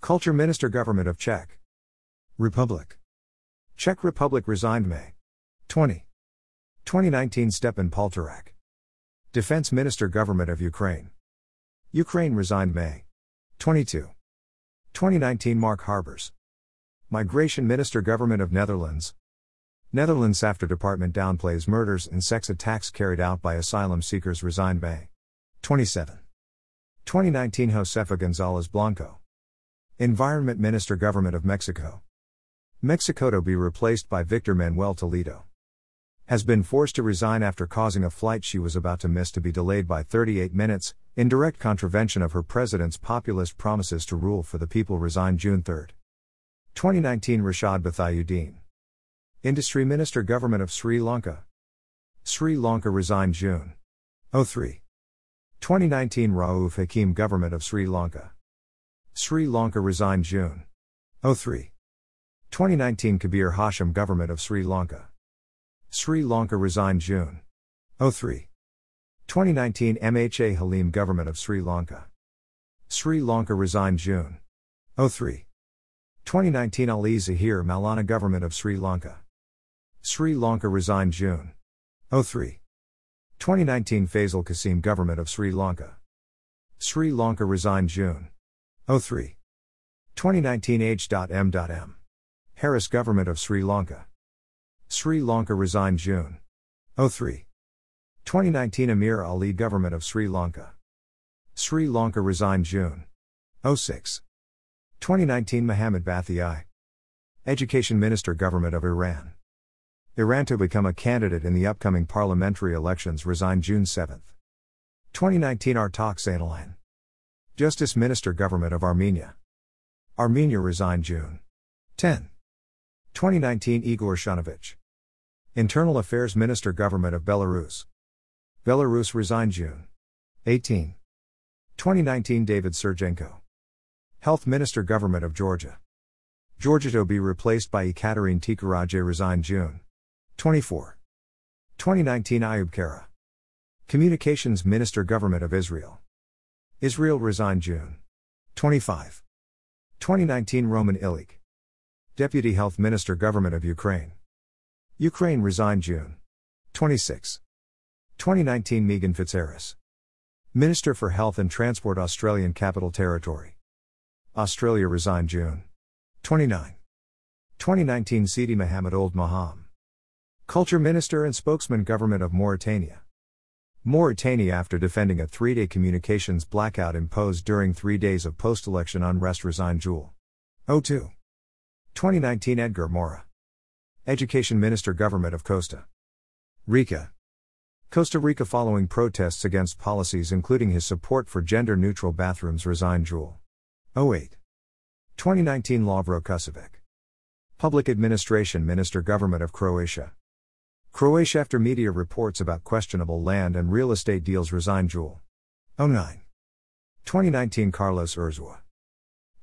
A: Culture Minister Government of Czech Republic. Czech Republic resigned May 20. 2019 Stepan Poltorak. Defense Minister Government of Ukraine. Ukraine resigned May 22. 2019 Mark Harbers. Migration Minister Government of Netherlands. Netherlands after department downplays murders and sex attacks carried out by asylum seekers resigned May 27. 2019 Josefa Gonzalez Blanco. Environment Minister Government of Mexico. Mexico to be replaced by Victor Manuel Toledo has been forced to resign after causing a flight she was about to miss to be delayed by 38 minutes, in direct contravention of her president's populist promises to rule for the people. Resigned June 3. 2019 Rishad Bathiudeen. Industry Minister Government of Sri Lanka. Sri Lanka resigned June 03. 2019 Rauf Hakim Government of Sri Lanka. Sri Lanka resigned June 03. 2019 Kabir Hashim Government of Sri Lanka. Sri Lanka resigned June 03. 2019 MHA Halim Government of Sri Lanka. Sri Lanka resigned June 03. 2019 Ali Zahir Moulana Government of Sri Lanka. Sri Lanka resigned June 03. 2019 Faisal Qasim Government of Sri Lanka. Sri Lanka resigned June 03. 2019 H.M.M. Harris Government of Sri Lanka. Sri Lanka resigned June 03. 2019 Amir Ali Government of Sri Lanka. Sri Lanka resigned June 06. 2019 Mohammad Bathaei. Education Minister Government of Iran. Iran to become a candidate in the upcoming parliamentary elections resigned June 7. 2019 Artak Zeynalyan. Justice Minister Government of Armenia. Armenia resigned June 10. 2019 Igor Shunevich. Internal Affairs Minister Government of Belarus. Belarus resigned June 18. 2019 David Sergeenko. Health Minister Government of Georgia. Georgia to be replaced by Ekaterine Tikaradze resigned June 24. 2019 Ayub Kara. Communications Minister Government of Israel. Israel resigned June 25. 2019 Roman Ilik. Deputy Health Minister Government of Ukraine. Ukraine resigned June 26. 2019 Megan Fitzharris. Minister for Health and Transport Australian Capital Territory. Australia resigned June 29. 2019 Sidi Mohammed Ould Maham. Culture Minister and Spokesman Government of Mauritania. Mauritania after defending a three-day communications blackout imposed during three days of post-election unrest resigned Jewel. 02. 2019 Edgar Mora. Education Minister Government of Costa Rica. Costa Rica following protests against policies including his support for gender-neutral bathrooms resigned Jewel. 08. 2019 Lovro Kuščević. Public Administration Minister Government of Croatia. Croatia after media reports about questionable land and real estate deals resigned Jewel. 09. 2019 Carlos Urzua.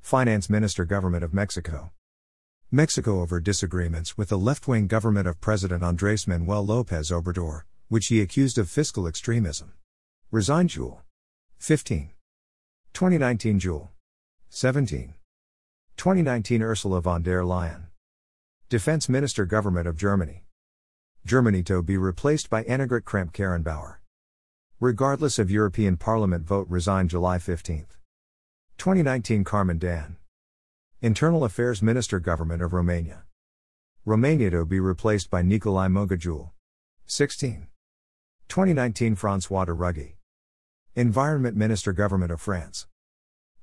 A: Finance Minister Government of Mexico. Mexico over disagreements with the left wing government of President Andres Manuel Lopez Obrador, which he accused of fiscal extremism. Resigned Jewel. 15. 2019 Jewel. 17. 2019 Ursula von der Leyen. Defense Minister Government of Germany. Germany to be replaced by Annegret Kramp-Karrenbauer. Regardless of European Parliament vote resigned July 15. 2019 Carmen Dan. Internal Affairs Minister Government of Romania. Romania to be replaced by Nicolae Mogajul. 16. 2019 François de Rugy. Environment Minister Government of France.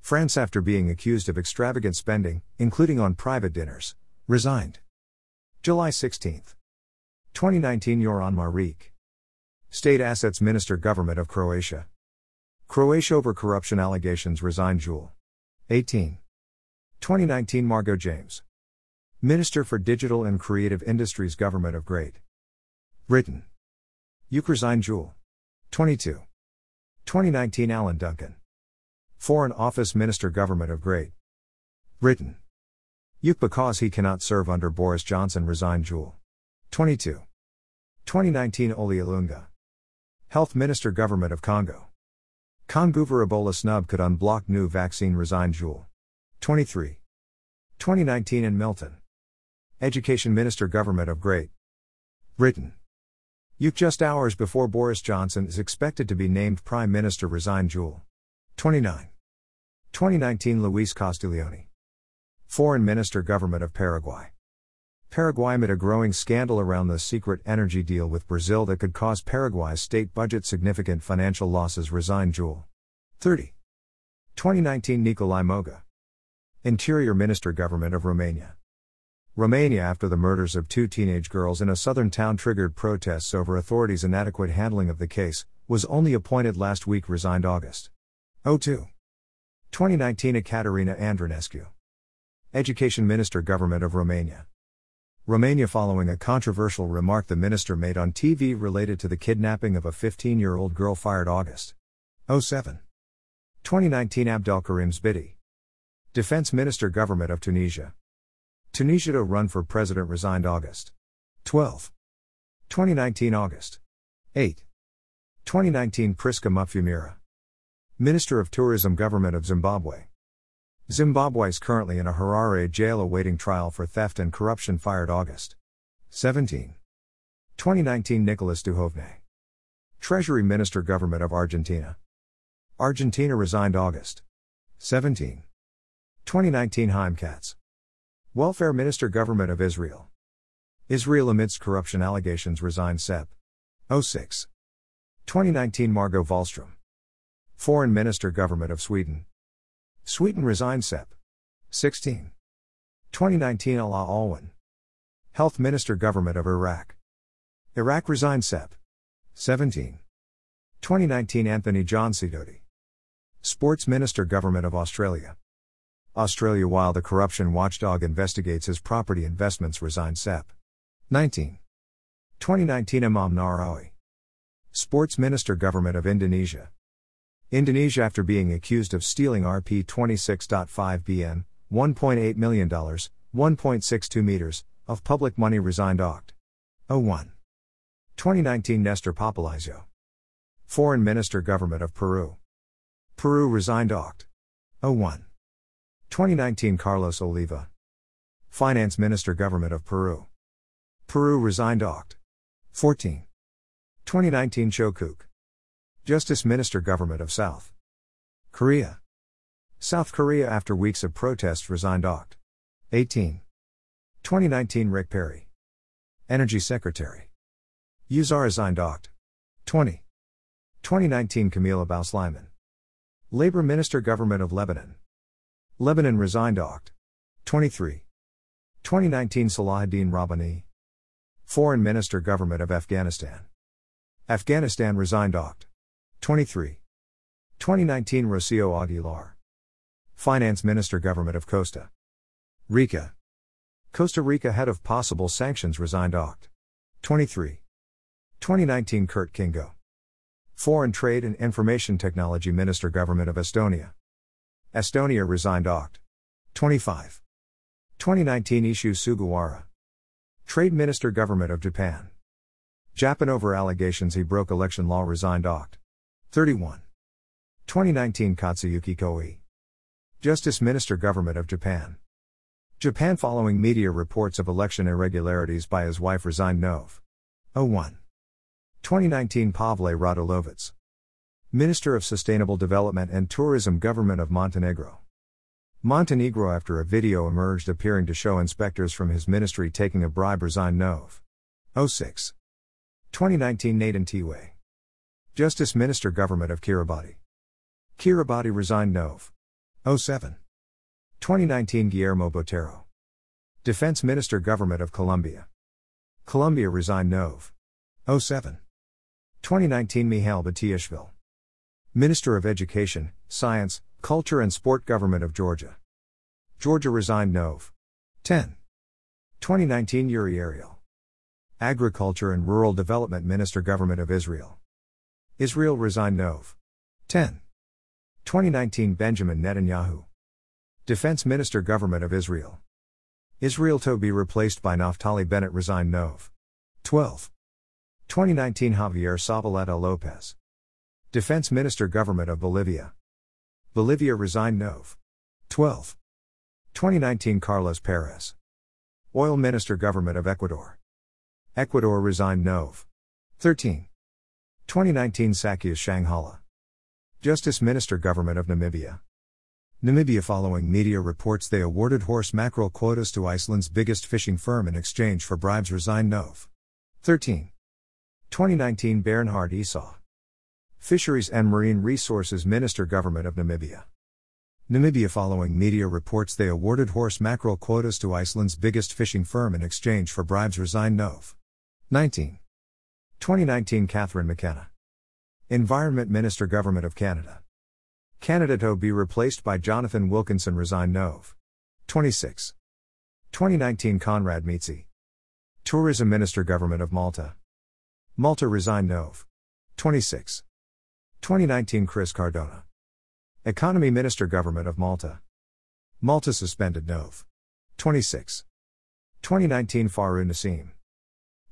A: France, after being accused of extravagant spending, including on private dinners, resigned. July 16. 2019 Goran Marić. State Assets Minister Government of Croatia. Croatia over corruption allegations resigned Jewel. 18. 2019 Margot James. Minister for Digital and Creative Industries Government of Great Britain. Uke resigned Jewel. 22. 2019 Alan Duncan. Foreign Office Minister Government of Great Britain. Uke because he cannot serve under Boris Johnson resigned Jewel. 22. 2019 Oli Ilunga. Health Minister Government of Congo. Kongouver Ebola snub could unblock new vaccine resigned Jewel. 23. 2019 in Milton. Education Minister Government of Great Britain. Uke just hours before Boris Johnson is expected to be named Prime Minister resigned Jewel. 29. 2019 Luis Castiglione. Foreign Minister Government of Paraguay. Paraguay amid a growing scandal around the secret energy deal with Brazil that could cause Paraguay's state budget significant financial losses resigned Jewel. 30. 2019 Nicolae Moga. Interior Minister Government of Romania. Romania after the murders of two teenage girls in a southern town triggered protests over authorities' inadequate handling of the case, was only appointed last week resigned August. 02. 2019 Ecaterina Andronescu. Education Minister Government of Romania. Romania following a controversial remark the minister made on TV related to the kidnapping of a 15 year old girl fired August 07. 2019 Abdelkarim Zbidi. Defense Minister Government of Tunisia. Tunisia to run for president resigned August 12. 2019 August 8. 2019 Priska Mupfumira. Minister of Tourism Government of Zimbabwe. Zimbabwe is currently in a Harare jail awaiting trial for theft and corruption fired August 17. 2019 Nicolas Dujovne. Treasury Minister Government of Argentina. Argentina resigned August 17. 2019 Haim Katz. Welfare Minister Government of Israel. Israel amidst corruption allegations resigned Sep. 06. 2019 Margot Wallström. Foreign Minister Government of Sweden. Sweden resigned Sep. 16. 2019 Alaa Alwan. Health Minister Government of Iraq. Iraq resigned Sep. 17. 2019 Anthony John Sidoti. Sports Minister Government of Australia. Australia while the corruption watchdog investigates his property investments resigned Sep. 19. 2019 Imam Nahrawi. Sports Minister Government of Indonesia. Indonesia after being accused of stealing Rp 26.5 BN, $1.8 million, 1.62 meters, of public money resigned Oct. 01. 2019 Nestor Popolizio. Foreign Minister Government of Peru. Peru resigned Oct. 01. 2019 Carlos Oliva. Finance Minister Government of Peru. Peru resigned Oct. 14. 2019 Cho Kuk. Justice Minister Government of South Korea. South Korea after weeks of protests resigned Oct. 18. 2019 Rick Perry. Energy Secretary. Uzar resigned Oct. 20. 2019 Camille Abou Slimane. Labor Minister Government of Lebanon. Lebanon resigned Oct. 23. 2019 Salahuddin Rabbani. Foreign Minister Government of Afghanistan. Afghanistan resigned Oct. 23. 2019 Rocio Aguilar. Finance Minister Government of Costa Rica. Costa Rica head of possible sanctions resigned Oct. 23. 2019 Kert Kingo. Foreign Trade and Information Technology Minister Government of Estonia. Estonia resigned Oct. 25. 2019 Ishu Sugawara. Trade Minister Government of Japan. Japan over allegations he broke election law resigned Oct. 31. 2019 Katsuyuki Kawai. Justice Minister Government of Japan. Japan following media reports of election irregularities by his wife resigned Nov. 01. 2019 Pavle Radulovic. Minister of Sustainable Development and Tourism Government of Montenegro. Montenegro after a video emerged appearing to show inspectors from his ministry taking a bribe resigned Nov. 06. 2019 Naden Tiway. Justice Minister Government of Kiribati. Kiribati resigned Nov. 07. 2019 Guillermo Botero. Defense Minister Government of Colombia. Colombia resigned Nov. 07. 2019 Mihail Batiashvili. Minister of Education, Science, Culture and Sport Government of Georgia. Georgia resigned Nov. 10. 2019 Uri Ariel. Agriculture and Rural Development Minister Government of Israel. Israel resigned Nov. 10. 2019 Benjamin Netanyahu. Defense Minister Government of Israel. Israel to be replaced by Naftali Bennett resigned Nov. 12. 2019 Javier Zavaleta Lopez. Defense Minister Government of Bolivia. Bolivia resigned Nov. 12. 2019 Carlos Perez. Oil Minister Government of Ecuador. Ecuador resigned Nov. 13. 2019 Zaccheus Shanghala. Justice Minister Government of Namibia. Namibia following media reports they awarded horse mackerel quotas to Iceland's biggest fishing firm in exchange for bribes resigned Nov. 13. 2019 Bernhard Esau. Fisheries and Marine Resources Minister Government of Namibia. Namibia following media reports they awarded horse mackerel quotas to Iceland's biggest fishing firm in exchange for bribes resigned Nov. 19. 2019 Catherine McKenna. Environment Minister Government of Canada. Canada to be replaced by Jonathan Wilkinson resigned Nov. 26. 2019 Konrad Mizzi. Tourism Minister Government of Malta. Malta resigned Nov. 26. 2019 Chris Cardona. Economy Minister Government of Malta. Malta suspended Nov. 26. 2019 Farogh Naseem.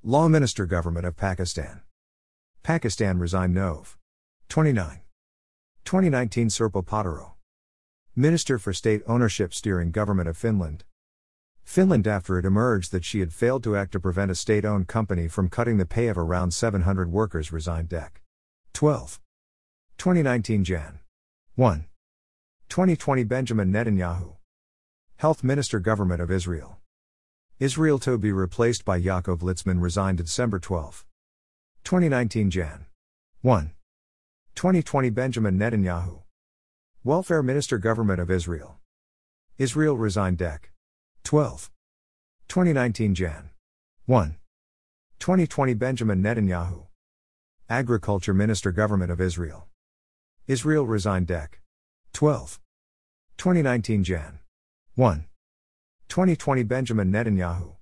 A: Law Minister Government of Pakistan. Pakistan resigned Nov. 29. 2019 Sirpa Paatero. Minister for State Ownership steering Government of Finland. Finland after it emerged that she had failed to act to prevent a state owned company from cutting the pay of around 700 workers resigned Dec. 12. 2019 Jan. 1. 2020 Benjamin Netanyahu. Health Minister Government of Israel. Israel to be replaced by Yaakov Litzman resigned December 12. 2019 Jan. 1. 2020 Benjamin Netanyahu. Welfare Minister Government of Israel. Israel resigned Dec. 12. 2019 Jan. 1. 2020 Benjamin Netanyahu. Agriculture Minister Government of Israel. Israel resigned Dec. 12. 2019 Jan. 1. 2020 Benjamin Netanyahu.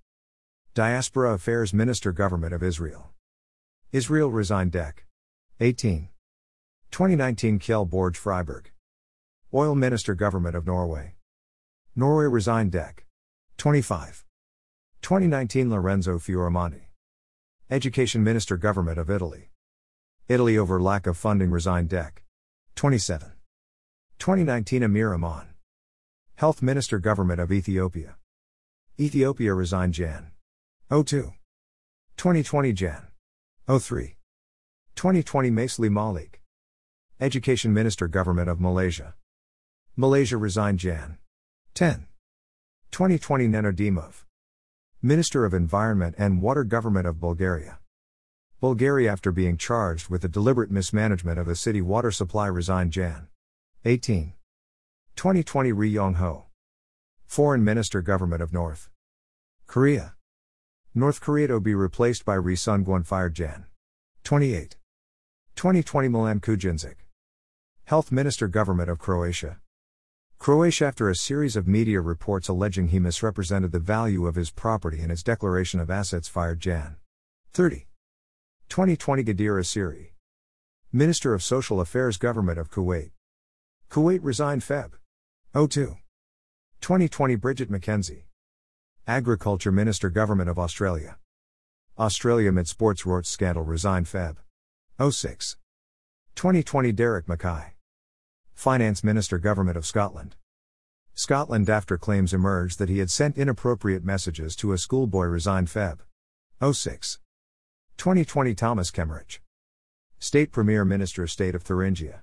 A: Diaspora Affairs Minister Government of Israel. Israel resigned DEC. 18. 2019 Kjell Borge Freiberg. Oil Minister Government of Norway. Norway resigned DEC. 25. 2019 Lorenzo Fioramonti. Education Minister Government of Italy. Italy over lack of funding resigned DEC. 27. 2019 Amir Aman. Health Minister Government of Ethiopia. Ethiopia resigned Jan. 02. 2020 Jan. 03. 2020 Maszlee Malik. Education Minister Government of Malaysia. Malaysia resigned Jan. 10. 2020 Neno Dimov. Minister of Environment and Water Government of Bulgaria. Bulgaria, after being charged with the deliberate mismanagement of a city water supply, resigned Jan. 18. 2020 Ri Yong Ho. Foreign Minister Government of North Korea. North Korea to be replaced by Ri Sun Gwon fired Jan. 28. 2020 Milan Kujundžić. Health Minister Government of Croatia. Croatia, after a series of media reports alleging he misrepresented the value of his property in his declaration of assets, fired Jan. 30. 2020 Ghadir Assiri. Minister of Social Affairs Government of Kuwait. Kuwait resigned Feb. 02. 2020 Bridget McKenzie. Agriculture Minister Government of Australia. Australia mid sports rort scandal resigned Feb. 06. 2020 Derek Mackay. Finance Minister Government of Scotland. Scotland after claims emerged that he had sent inappropriate messages to a schoolboy resigned Feb. 06. 2020 Thomas Kemmerich. State Premier Minister State of Thuringia.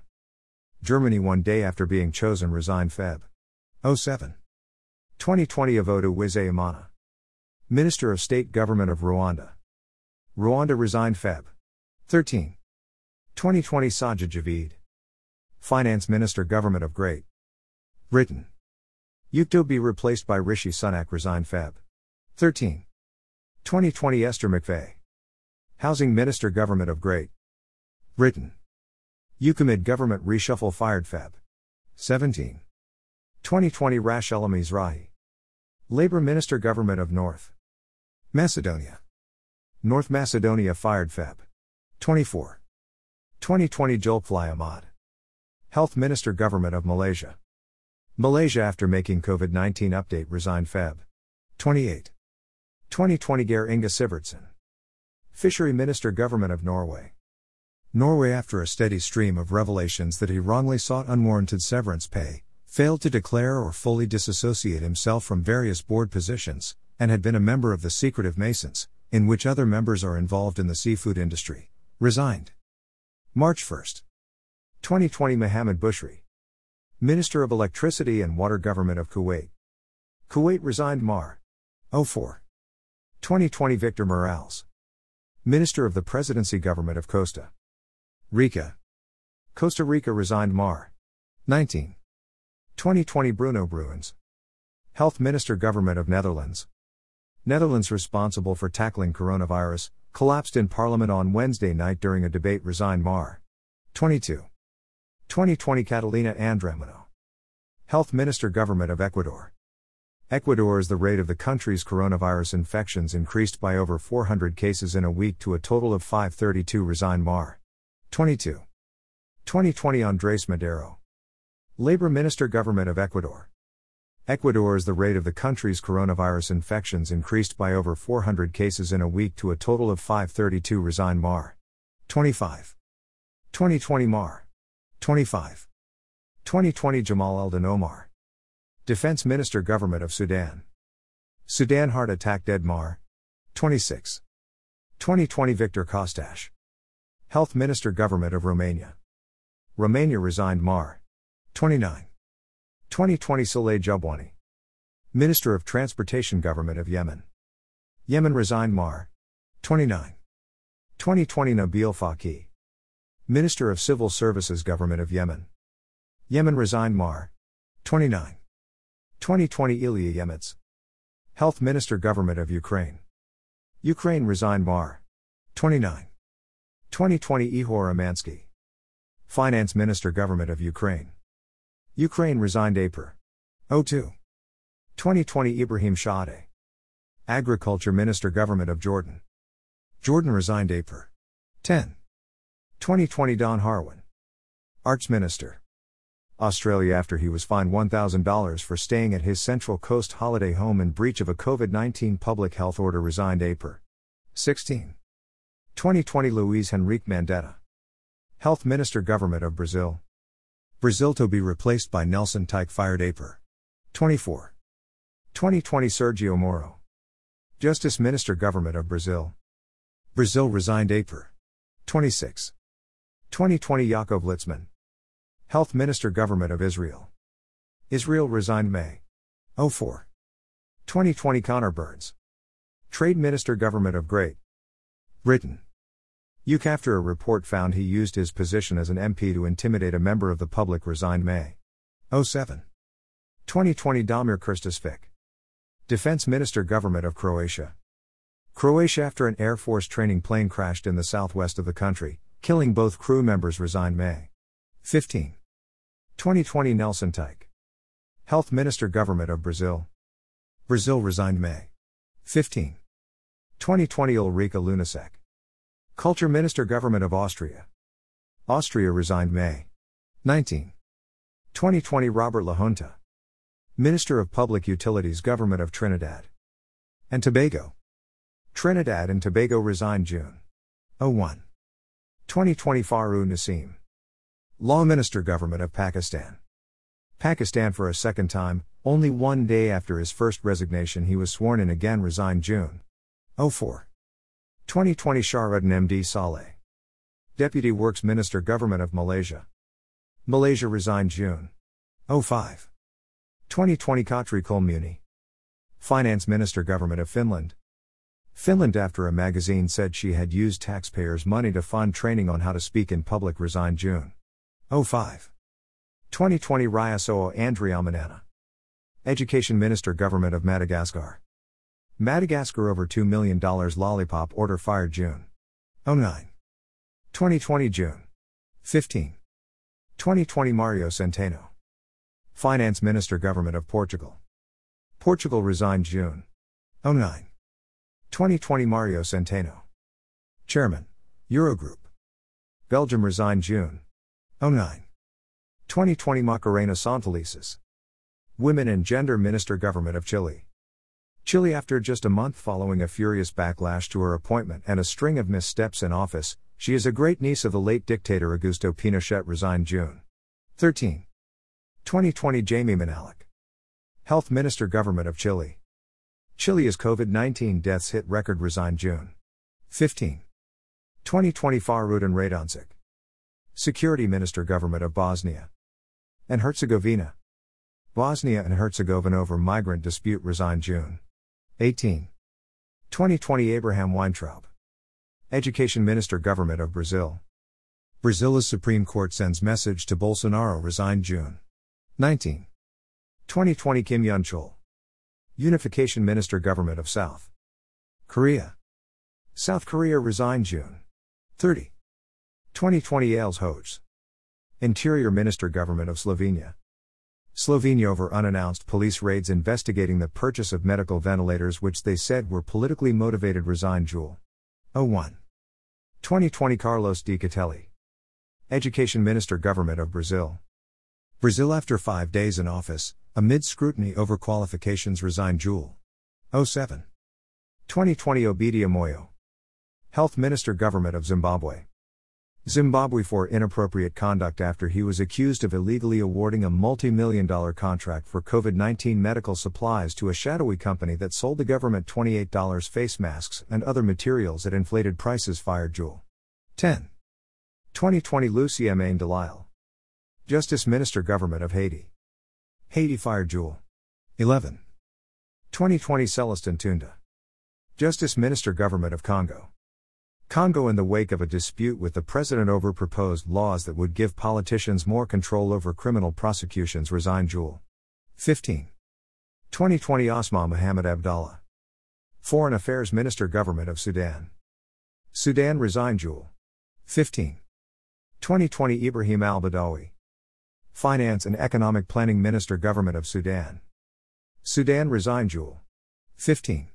A: Germany one day after being chosen resigned Feb. 07. 2020 Evode Uwizeyimana. Minister of State Government of Rwanda. Rwanda resigned Feb. 13. 2020 Sajid Javid. Finance Minister Government of Great Britain. Yukto be replaced by Rishi Sunak resigned Feb. 13. 2020 Esther McVey. Housing Minister Government of Great Britain. Euclid Government reshuffle fired Feb. 17. 2020 Rashela Mizrahi. Labor Minister Government of North Macedonia. North Macedonia fired Feb. 24. 2020 Dzulkefly Ahmad. Health Minister Government of Malaysia. Malaysia after making COVID 19 update resigned Feb. 28. 2020 Geir Inge Sivertsen. Fishery Minister Government of Norway. Norway after a steady stream of revelations that he wrongly sought unwarranted severance pay, failed to declare or fully disassociate himself from various board positions, and had been a member of the secretive Masons, in which other members are involved in the seafood industry, resigned. March 1. 2020 Mohammed Bushri. Minister of Electricity and Water Government of Kuwait. Kuwait resigned Mar. 04. 2020 Victor Morales. Minister of the Presidency Government of Costa Rica. Costa Rica resigned Mar. 19. 2020 Bruno Bruins. Health Minister Government of Netherlands. Netherlands responsible for tackling coronavirus, collapsed in Parliament on Wednesday night during a debate resigned Mar. 22. 2020 Catalina Andramuño. Health Minister Government of Ecuador. Ecuador is the rate of the country's coronavirus infections increased by over 400 cases in a week to a total of 532 resign Mar. 22. 2020 Andres Madero. Labor Minister Government of Ecuador. Ecuador is the rate of the country's coronavirus infections increased by over 400 cases in a week to a total of 532 resign Mar. 25. 2020 Mar. 25. 2020 Jamal Eldin Omar. Defense Minister Government of Sudan. Sudan heart attack dead Mar. 26. 2020 Victor Costache. Health Minister Government of Romania. Romania resigned Mar. 29. 2020 Saleh Jubwani. Minister of Transportation Government of Yemen. Yemen resigned Mar. 29. 2020 Nabil Faki. Minister of Civil Services Government of Yemen. Yemen resigned Mar. 29. 2020 Ilya Yemets. Health Minister Government of Ukraine. Ukraine resigned Mar. 29. 2020 Ihor Umanskyi. Finance Minister Government of Ukraine. Ukraine resigned April. 02. 2020 Ibrahim Shahade. Agriculture Minister Government of Jordan. Jordan resigned April 10. 2020 Don Harwin. Arts Minister. Australia after he was fined $1,000 for staying at his Central Coast holiday home in breach of a COVID 19 public health order resigned April 16. 2020 Luiz Henrique Mandetta. Health Minister Government of Brazil. Brazil to be replaced by Nelson Teich fired April 24. 2020 Sergio Moro. Justice Minister Government of Brazil. Brazil resigned April 26. 2020 Yaakov Litzman. Health Minister Government of Israel. Israel resigned May 04. 2020 Conor Burns. Trade Minister Government of Great Britain. UK after a report found he used his position as an MP to intimidate a member of the public resigned May 07. 2020 Damir Krstičević. Defense Minister Government of Croatia. Croatia after an Air Force training plane crashed in the southwest of the country, killing both crew members resigned May 15. 2020 Nelson Teich. Health Minister Government of Brazil. Brazil resigned May 15. 2020 Ulrika Lunacek. Culture Minister Government of Austria. Austria resigned May 19. 2020 Robert Lajunta. Minister of Public Utilities Government of Trinidad and Tobago. Trinidad and Tobago resigned June 01. 2020 Farogh Naseem. Law Minister Government of Pakistan. Pakistan for a second time, only one day after his first resignation he was sworn in again resigned June 04. 2020 Shahruddin MD Saleh. Deputy Works Minister Government of Malaysia. Malaysia resigned June 05. 2020 Katri Kulmuni. Finance Minister Government of Finland. Finland, after a magazine said she had used taxpayers' money to fund training on how to speak in public, resigned June 05. 2020 Raisoa Andriamanana. Education Minister Government of Madagascar. Madagascar over $2 million lollipop order fired June 09. 2020 June 15. 2020 Mario Centeno. Finance Minister Government of Portugal. Portugal resigned June 09. 2020 Mario Centeno. Chairman, Eurogroup. Belgium resigned June 09. 2020 Macarena Santelices. Women and Gender Minister Government of Chile. Chile after just a month following a furious backlash to her appointment and a string of missteps in office, she is a great niece of the late dictator Augusto Pinochet resigned June 13. 2020 Jaime Mañalich. Health Minister Government of Chile. Chile's COVID 19 deaths hit record resigned June 15. 2020 Fahrudin Radončić. Security Minister Government of Bosnia and Herzegovina. Bosnia and Herzegovina over migrant dispute resigned June 18. 2020 Abraham Weintraub. Education Minister Government of Brazil. Brazil's Supreme Court sends message to Bolsonaro resigned June 19. 2020 Kim Yun Chul. Unification Minister Government of South Korea. South Korea resigned June 30. 2020 Aleš Hojs. Interior Minister Government of Slovenia. Slovenia over unannounced police raids investigating the purchase of medical ventilators which they said were politically motivated resigned Jewel. 01. 2020 Carlos Decotelli. Education Minister Government of Brazil. Brazil after five days in office, amid scrutiny over qualifications resigned Jewel. 07. 2020 Obadiah Moyo. Health Minister Government of Zimbabwe. Zimbabwe for inappropriate conduct after he was accused of illegally awarding a multi million dollar contract for COVID 19 medical supplies to a shadowy company that sold the government $28 face masks and other materials at inflated prices. Fired Jewel. 10. 2020 Lucy M. Delisle. Justice Minister Government of Haiti. Haiti fired Jewel. 11. 2020 Celestin Tunda. Justice Minister Government of Congo. Congo in the wake of a dispute with the president over proposed laws that would give politicians more control over criminal prosecutions resigned Jewel. 15. 2020 Osman Mohamed Abdallah. Foreign Affairs Minister Government of Sudan. Sudan resigned Jewel. 15. 2020 Ibrahim al Badawi. Finance and Economic Planning Minister Government of Sudan. Sudan resigned Jewel. 15.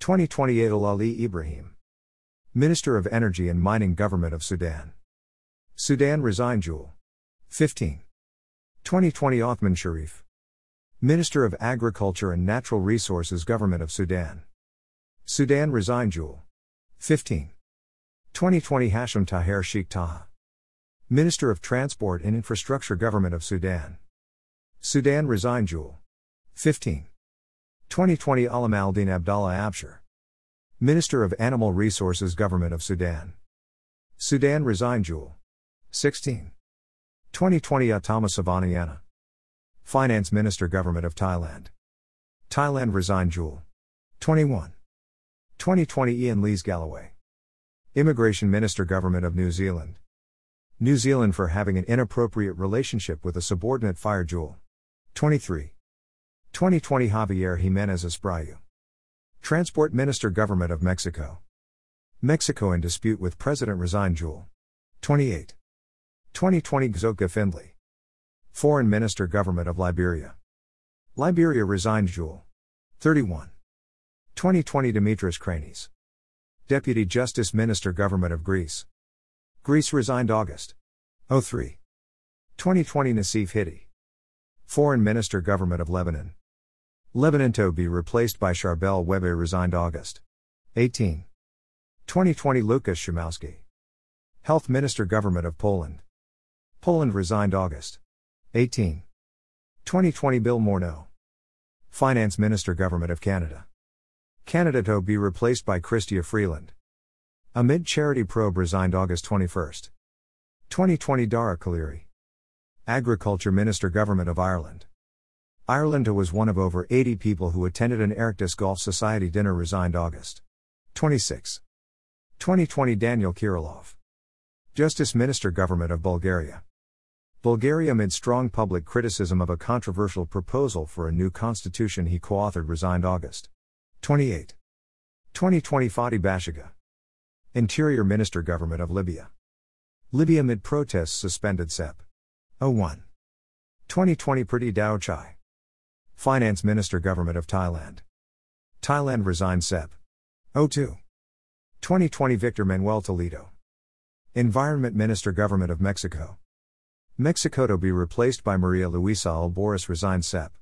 A: 2020 Adil Ali Ibrahim. Minister of Energy and Mining Government of Sudan. Sudan resigned Jewel. 15. 2020 Othman Sharif. Minister of Agriculture and Natural Resources Government of Sudan. Sudan resigned Jewel. 15. 2020 Hashim Taher Sheikh Taha. Minister of Transport and Infrastructure Government of Sudan. Sudan resigned Jewel. 15. 2020 Alam al-Din Abdallah Abshir. Minister of Animal Resources Government of Sudan. Sudan resigned Jewel. 16. 2020 Uttama Savanayana. Finance Minister Government of Thailand. Thailand resigned Jewel. 21. 2020 Iain Lees-Galloway. Immigration Minister Government of New Zealand. New Zealand for having an inappropriate relationship with a subordinate fire jewel. 23. 2020 Javier Jimenez Espriu. Transport Minister Government of Mexico. Mexico in dispute with President resigned Jewel. 28. 2020 Gzoka Findley. Foreign Minister Government of Liberia. Liberia resigned Jewel. 31. 2020 Dimitris Kranis. Deputy Justice Minister Government of Greece. Greece resigned August 03. 2020 Nassif Hitti. Foreign Minister Government of Lebanon. Lebanon to be replaced by Charbel Wehbe resigned August 18. 2020 Lukasz Szumowski. Health Minister Government of Poland. Poland resigned August 18. 2020 Bill Morneau. Finance Minister Government of Canada. Canada to be replaced by Chrystia Freeland. Amid charity probe resigned August 21. 2020 Dara Calleary. Agriculture Minister Government of Ireland. Ireland was one of over 80 people who attended an Oireachtas Golf Society dinner resigned August 26. 2020 Daniel Kirilov. Justice Minister Government of Bulgaria. Bulgaria amid strong public criticism of a controversial proposal for a new constitution he co-authored resigned August 28. 2020 Fathi Bashagha. Interior Minister Government of Libya. Libya amid protests suspended SEP. 01. 2020 Predee Daochai. Finance Minister Government of Thailand. Thailand resigned SEP. 02. 2020 Victor Manuel Toledo. Environment Minister Government of Mexico. Mexico to be replaced by Maria Luisa Albores resigned SEP.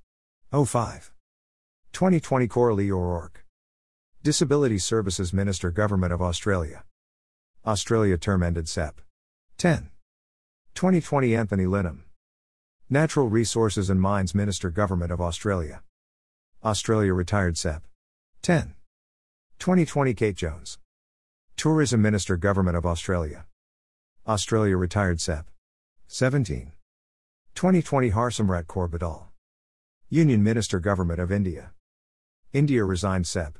A: 05. 2020 Coralie O'Rourke. Disability Services Minister Government of Australia. Australia term ended SEP. 10. 2020 Anthony Lynham. Natural Resources and Mines Minister Government of Australia. Australia retired SEP. 10. 2020 Kate Jones. Tourism Minister Government of Australia. Australia retired SEP. 17. 2020 Harsimrat Kaur Badal. Union Minister Government of India. India resigned SEP.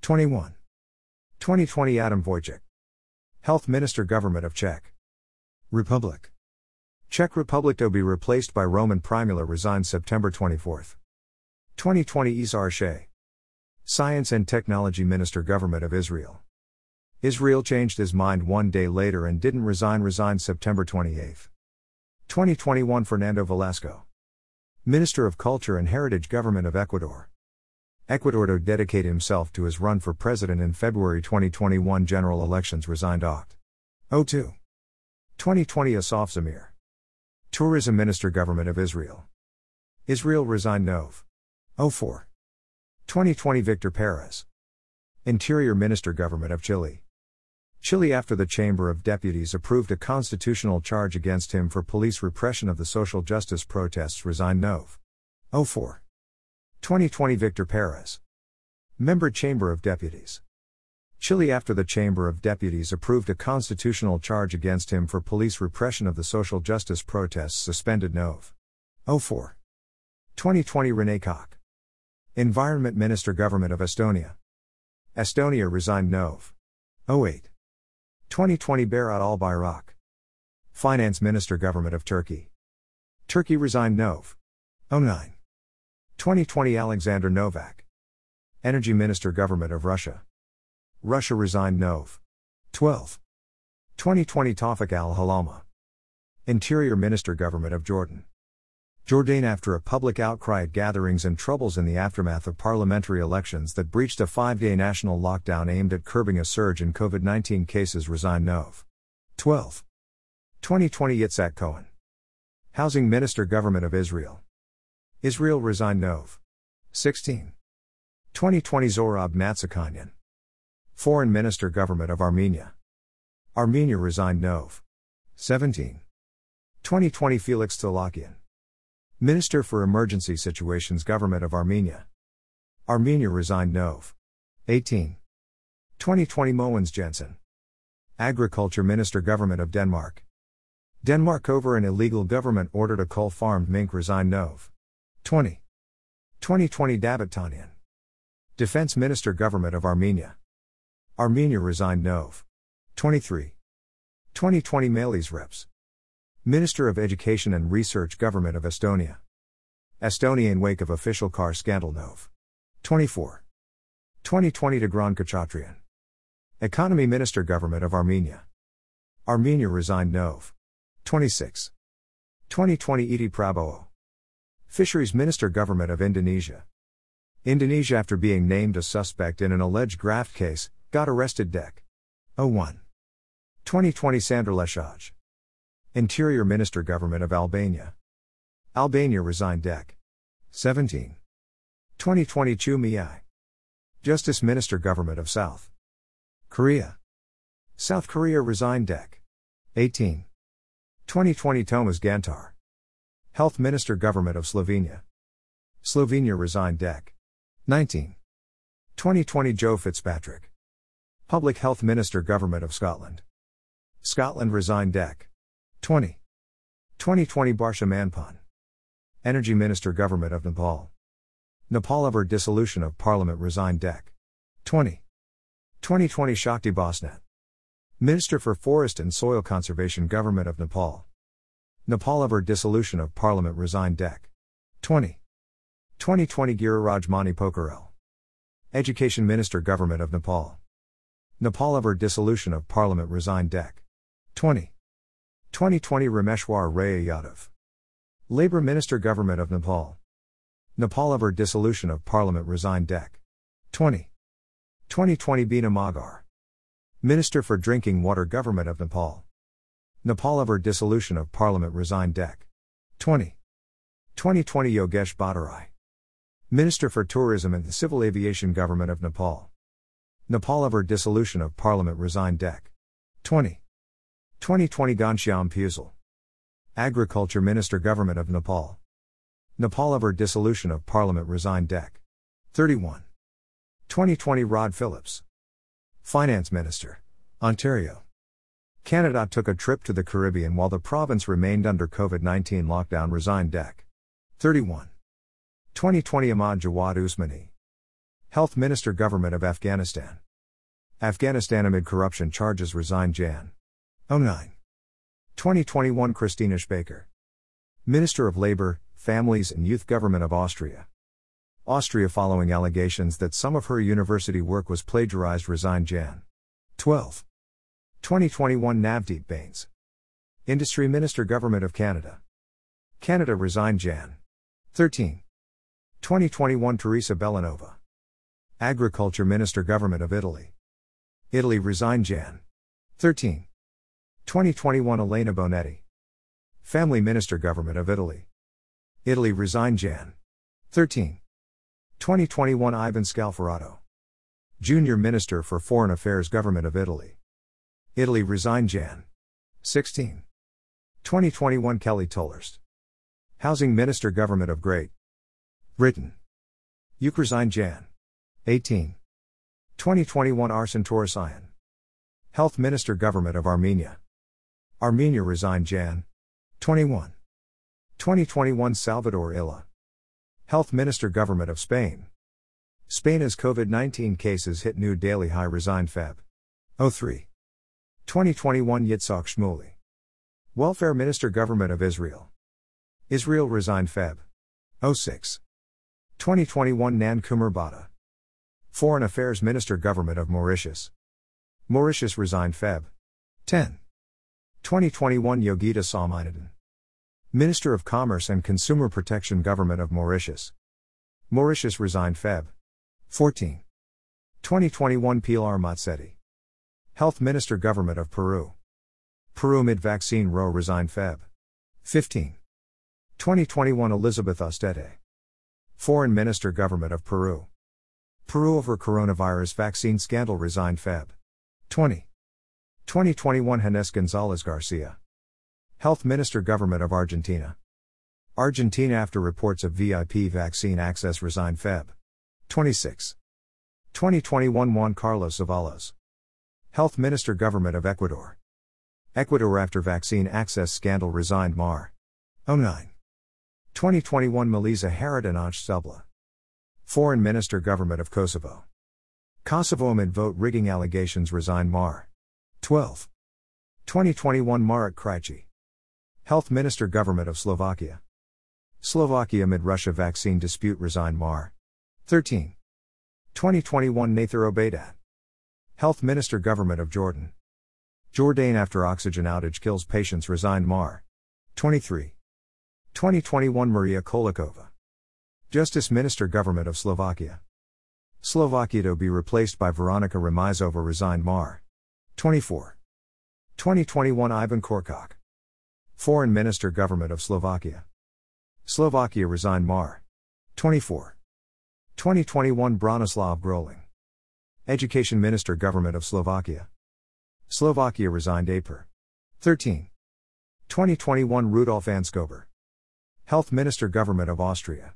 A: 21. 2020 Adam Vojtěch. Health Minister Government of Czech Republic. Czech Republic to be replaced by Roman Prymula resigned September 24. 2020 Yizhar Shai. Science and Technology Minister Government of Israel. Israel changed his mind one day later and didn't resign resigned September 28. 2021 Fernando Velasco. Minister of Culture and Heritage Government of Ecuador. Ecuador to dedicate himself to his run for president in February 2021 general elections resigned Oct. 02. 2020 Asaf Zamir. Tourism Minister Government of Israel. Israel resigned Nov. 04. 2020 Victor Perez. Interior Minister Government of Chile. Chile after the Chamber of Deputies approved a constitutional charge against him for police repression of the social justice protests resigned Nov. 04. 2020 Victor Perez. Member Chamber of Deputies. Chile after the Chamber of Deputies approved a constitutional charge against him for police repression of the social justice protests suspended Nov. 04. 2020 Rene Kokk. Environment Minister Government of Estonia. Estonia resigned Nov. 08. 2020 Berat Albayrak. Finance Minister Government of Turkey. Turkey resigned Nov. 09. 2020 Alexander Novak. Energy Minister Government of Russia. Russia resigned Nov. 12. 2020 Tawfiq al Halama. Interior Minister Government of Jordan. Jordan after a public outcry at gatherings and troubles in the aftermath of parliamentary elections that breached a five day national lockdown aimed at curbing a surge in COVID 19 cases, resigned Nov. 12. 2020 Yitzhak Cohen. Housing Minister Government of Israel. Israel resigned Nov. 16. 2020 Zohrab Mnatsakanyan. Foreign Minister Government of Armenia. Armenia resigned Nov. 17. 2020 Felix Tsolakyan. Minister for Emergency Situations Government of Armenia. Armenia resigned Nov. 18. 2020 Mogens Jensen. Agriculture Minister Government of Denmark. Denmark over an illegal government order to cull farmed mink resigned Nov. 20. 2020 David Tonoyan. Defense Minister Government of Armenia. Armenia resigned Nov. 23. 2020 Mailis Reps. Minister of Education and Research Government of Estonia. Estonia in wake of official car scandal Nov. 24. 2020 Tigran Khachatryan. Economy Minister Government of Armenia. Armenia resigned Nov. 26. 2020 Edhy Prabowo. Fisheries Minister Government of Indonesia. Indonesia after being named a suspect in an alleged graft case, got arrested Dec. 01. 2020 Sandër Lleshaj. Interior Minister Government of Albania. Albania resigned Dec. 17. 2020 Choo Mi-ae. Justice Minister Government of South Korea. South Korea resigned Dec. 18. 2020 Tomas Gantar. Health Minister Government of Slovenia. Slovenia resigned Dec. 19. 2020 Joe Fitzpatrick. Public Health Minister Government of Scotland. Scotland resigned Dec. 20. 2020 Barshaman Pun. Energy Minister Government of Nepal. Nepal over dissolution of Parliament resigned Dec. 20. 2020 Shakti Basnet. Minister for Forest and Soil Conservation Government of Nepal. Nepal over dissolution of Parliament resigned Dec. 20. 2020 Giriraj Mani Pokharel. Education Minister Government of Nepal. Nepal over dissolution of Parliament resigned Dec. 20. 2020 Rameshwar Raya Yadav. Labour Minister Government of Nepal. Nepal over dissolution of Parliament resigned Dec. 20. 2020 Bina Magar. Minister for Drinking Water Government of Nepal. Nepal over dissolution of Parliament resigned Dec. 20. 2020 Yogesh Bhattarai. Minister for Tourism and the Civil Aviation Government of Nepal. Nepal over dissolution of Parliament resigned Dec. 20. 2020 Ghanashyam Bhusal. Agriculture Minister Government of Nepal. Nepal over dissolution of Parliament resigned Dec. 31. 2020 Rod Phillips. Finance Minister. Ontario. Canada took a trip to the Caribbean while the province remained under COVID 19 lockdown resigned Dec. 31. 2020 Ahmad Jawad Osmani. Health Minister Government of Afghanistan. Afghanistan amid corruption charges resigned Jan. 09. 2021 Christine Aschbacher. Minister of Labor, Families and Youth Government of Austria. Austria following allegations that some of her university work was plagiarized resigned Jan. 12. 2021 Navdeep Bains. Industry Minister Government of Canada. Canada resigned Jan. 13. 2021 Teresa Bellanova. Agriculture Minister Government of Italy. Italy resigned Jan. 13. 2021 Elena Bonetti. Family Minister Government of Italy. Italy resigned Jan. 13. 2021 Ivan Scalfarotto. Junior Minister for Foreign Affairs Government of Italy. Italy resigned Jan. 16. 2021 Kelly Tolhurst. Housing Minister Government of Great Britain. Uk resigned Jan. 18. 2021 Arsen Torosyan. Health Minister Government of Armenia. Armenia resigned Jan. 21. 2021 Salvador Illa. Health Minister Government of Spain. Spain as COVID 19 cases hit new daily high resigned Feb. 03. 2021 Yitzhak Shmuli. Welfare Minister Government of Israel. Israel resigned Feb. 06. 2021 Nan Bada. Foreign Affairs Minister Government of Mauritius. Mauritius resigned Feb. 10. 2021 Yogida Sawmynaden. Minister of Commerce and Consumer Protection Government of Mauritius. Mauritius resigned Feb. 14. 2021 Pilar Mazzetti. Health Minister Government of Peru. Peru mid vaccine row resigned Feb. 15. 2021 Elizabeth Astete. Foreign Minister Government of Peru. Peru over coronavirus vaccine scandal resigned Feb. 20. 2021 Ginés Gonzalez Garcia. Health Minister Government of Argentina. Argentina after reports of VIP vaccine access resigned Feb. 26. 2021 Juan Carlos Avalos. Health Minister Government of Ecuador. Ecuador after vaccine access scandal resigned Mar. 09. 2021 Meliza Haradinaj. Foreign Minister Government of Kosovo. Kosovo amid vote rigging allegations resign Mar. 12. 2021 Marek Krajčí. Health Minister Government of Slovakia. Slovakia amid Russia vaccine dispute resign Mar. 13. 2021 Nathir Obeidat. Health Minister Government of Jordan. Jordan after oxygen outage kills patients resigned Mar. 23. 2021 Maria Kolikova. Justice Minister Government of Slovakia. Slovakia to be replaced by Veronika Remišová resigned Mar. 24. 2021 Ivan Korčok. Foreign Minister Government of Slovakia. Slovakia resigned Mar. 24. 2021 Branislav Gröhling. Education Minister Government of Slovakia. Slovakia resigned April 13. 2021 Rudolf Anschober. Health Minister Government of Austria.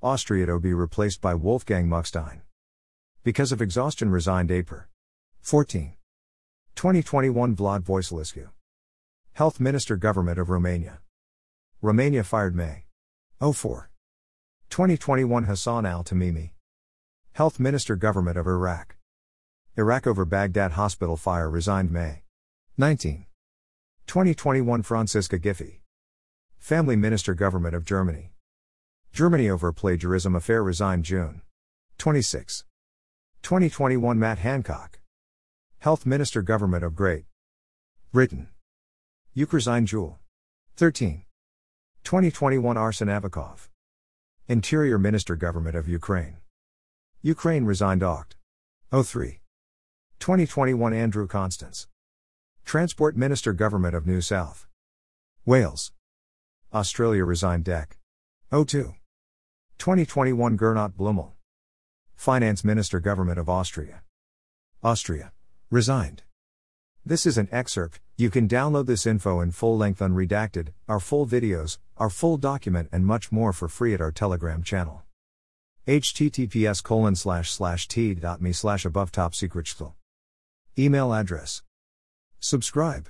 A: Austria to be replaced by Wolfgang Muckstein. Because of exhaustion resigned April 14. 2021 Vlad Voiculescu. Health Minister Government of Romania. Romania fired May 04. 2021 Hassan al Tamimi. Health Minister Government of Iraq. Iraq over Baghdad Hospital fire resigned May 19. 2021 Franziska Giffey. Family Minister Government of Germany. Germany over plagiarism affair resigned June 26. 2021 Matt Hancock. Health Minister Government of Great Britain. Ukraine Jewel. 13. 2021 Arsen Avakov. Interior Minister Government of Ukraine. Ukraine resigned Oct. 03. 2021 Andrew Constance. Transport Minister Government of New South Wales. Australia resigned DEC. 02. 2021 Gernot Blumel. Finance Minister Government of Austria. Austria. Resigned. This is an excerpt, you can download this info in full length unredacted, our full videos, our full document and much more for free at our Telegram channel. https colon slash slash t.me slash above top secret Email address. Subscribe.